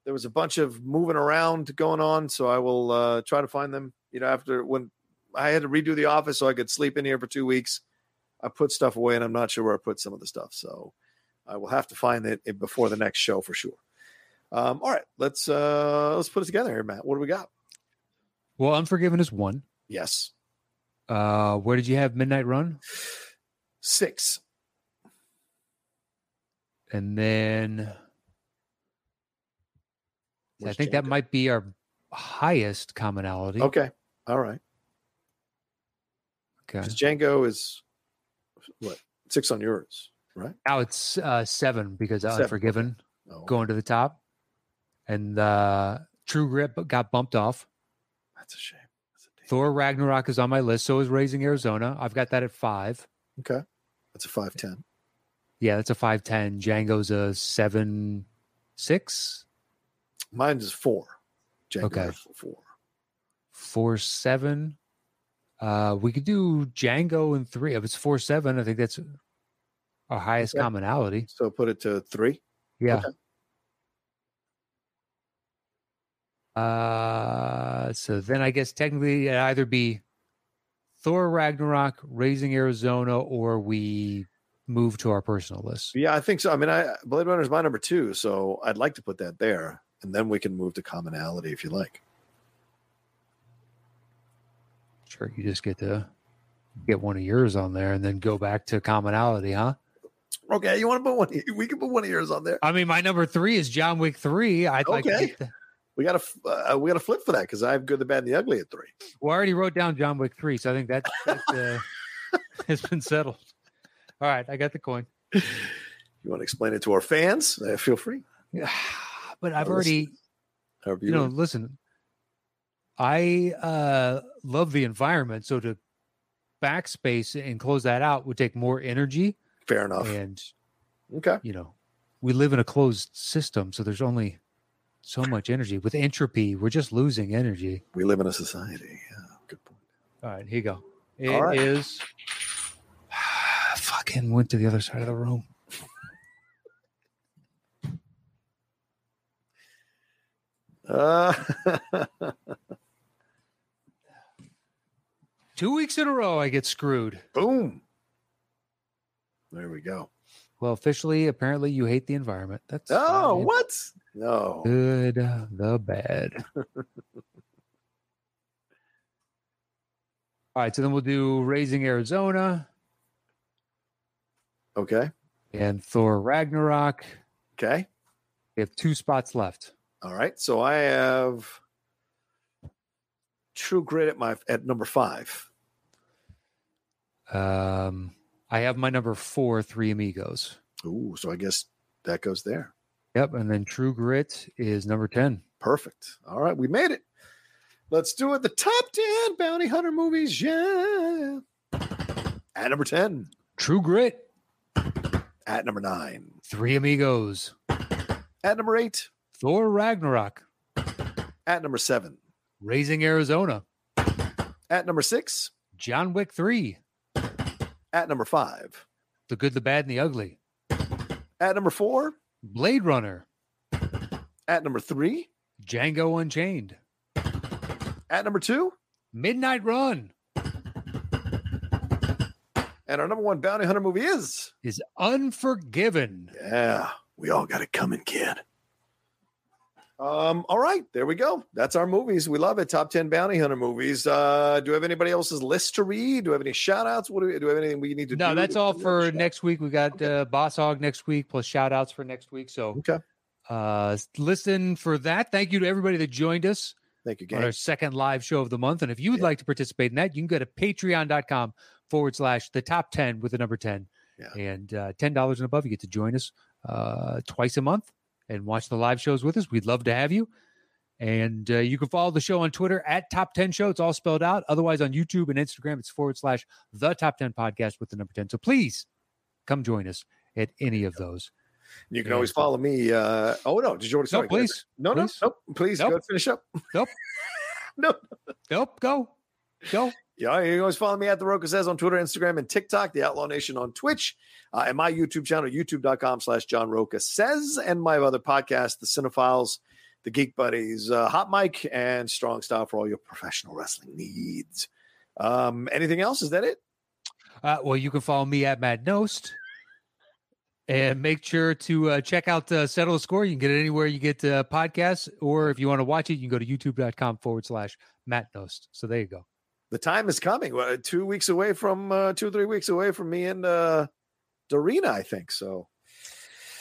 There was a bunch of moving around going on. So I will uh, try to find them. You know, after when I had to redo the office so I could sleep in here for two weeks, I put stuff away and I'm not sure where I put some of the stuff. So I will have to find it before the next show for sure. Um, all right, let's uh let's put it together here, Matt. What do we got? Well, Unforgiven is one. Yes. Uh, where did you have Midnight Run? Six. And then I Where's think that might be our highest commonality. Okay. All right. Okay. Because Django is what six on yours, right? Now it's uh, seven because Seven, okay. Unforgiven Oh, going to the top, and uh, True Grit got bumped off. that's a shame. That's a Thor Ragnarok is on my list. So is Raising Arizona. I've got that at five. Okay. That's a five ten. Yeah, that's a five ten. Django's a seven six. Mine is four. Django Okay. four. Four seven. Uh, we could do Django and three. If it's four seven, I think that's our highest Okay. commonality. So put it to three. Yeah. Okay. Uh, so then I guess technically it'd either be Thor Ragnarok, Raising Arizona, or we move to our personal list. Yeah, I think so. I mean, I Blade Runner is my number two, so I'd like to put that there, and then we can move to commonality if you like. Sure, you just get to get one of yours on there and then go back to commonality, huh? Okay, you want to put one? We can put one of yours on there. I mean, my number three is John Wick three. I'd like to Okay. get the, We got to uh, we got to flip for that because I have good, the bad, and the ugly at three. well, I already wrote down John Wick three, so I think that, that uh, has been settled. All right, I got the coin. You want to explain it to our fans? Uh, feel free. Yeah, but I've Well, already However you know listen i uh love the environment so to backspace and close that out would take more energy fair enough. and Okay. you know we live in a closed system so there's only so much energy with entropy we're just losing energy We live in a society. Yeah, good point. all right here you go It right. is fucking went to the other side of the room Uh, two weeks in a row i get screwed boom. There we go. well officially apparently you hate the environment that's Oh, fine. what? No. good the bad all right so then we'll do raising arizona Okay. and thor ragnarok Okay. we have two spots left All right. So I have True Grit at my at number five. um i have my number four three amigos Ooh, so I guess that goes there. yep and then true grit is number 10 Perfect. All right, we made it. Let's do it. The top 10 bounty hunter movies. Yeah. At number 10. true grit At number nine. three amigos At number eight. thor ragnarok At number seven. Raising arizona At number six. john wick 3 At number five. the good the bad and the ugly At number four. blade runner At number three. django unchained At number two. midnight run And our number one bounty hunter movie is. is unforgiven Yeah, we all got it coming, kid. Um, all right, there we go. That's our movies. We love it. Top 10 bounty hunter movies. Uh, do we have anybody else's list to read? Do we have any shout outs? What do we do we have anything we need to do? No, that's all for next week. We got uh, Boss Hog next week, plus shout outs for next week. So Okay. uh, listen for that. Thank you to everybody that joined us. Thank you, on our second live show of the month. And if you would Yeah. like to participate in that, you can go to patreon.com forward slash the top 10 with the number 10. Yeah. And uh, $10 and above, you get to join us uh, twice a month and watch the live shows with us. We'd love to have you. And uh, you can follow the show on Twitter at Top 10 Show. It's all spelled out. Otherwise, on YouTube and Instagram, it's forward slash the Top 10 Podcast with the number 10. So please come join us at any of those. You can Yeah. always follow me. Uh, oh no, did you want to No, please. No, no, Please. Please Nope. go finish up. Nope. no. Nope, go. Go. Yeah, you can always follow me at the Rocha says on Twitter, Instagram, and TikTok, the Outlaw Nation on Twitch, uh, and my YouTube channel, youtube.com slash John Rocha says, and my other podcast, The Cinephiles, The Geek Buddies, uh, Hot Mic, and Strong Style for all your professional wrestling needs. Um, anything else? Is that it? Uh, well, you can follow me at Matt Knost. And make sure to uh, check out uh, Settle the Score. You can get it anywhere you get uh, podcasts, or if you want to watch it, you can go to youtube.com forward slash Matt Knost. So there you go. The time is coming. Uh, two weeks away from, uh, two or three weeks away from me and uh, Dorina, I think. So,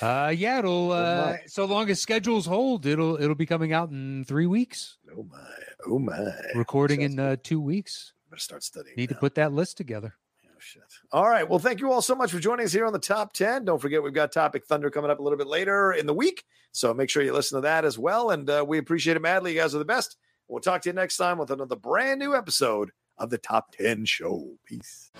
Uh, yeah, it'll uh, my. so long as schedules hold, it'll it'll be coming out in three weeks. oh my, oh my. Recording Sounds in uh, two weeks. Better start studying. Need to put that list together. Oh, shit. All right. Well, thank you all so much for joining us here on the top 10. Don't forget, we've got Topic Thunder coming up a little bit later in the week. So make sure you listen to that as well. And uh, we appreciate it madly. You guys are the best. We'll talk to you next time with another brand new episode of the Top 10 Show. Peace.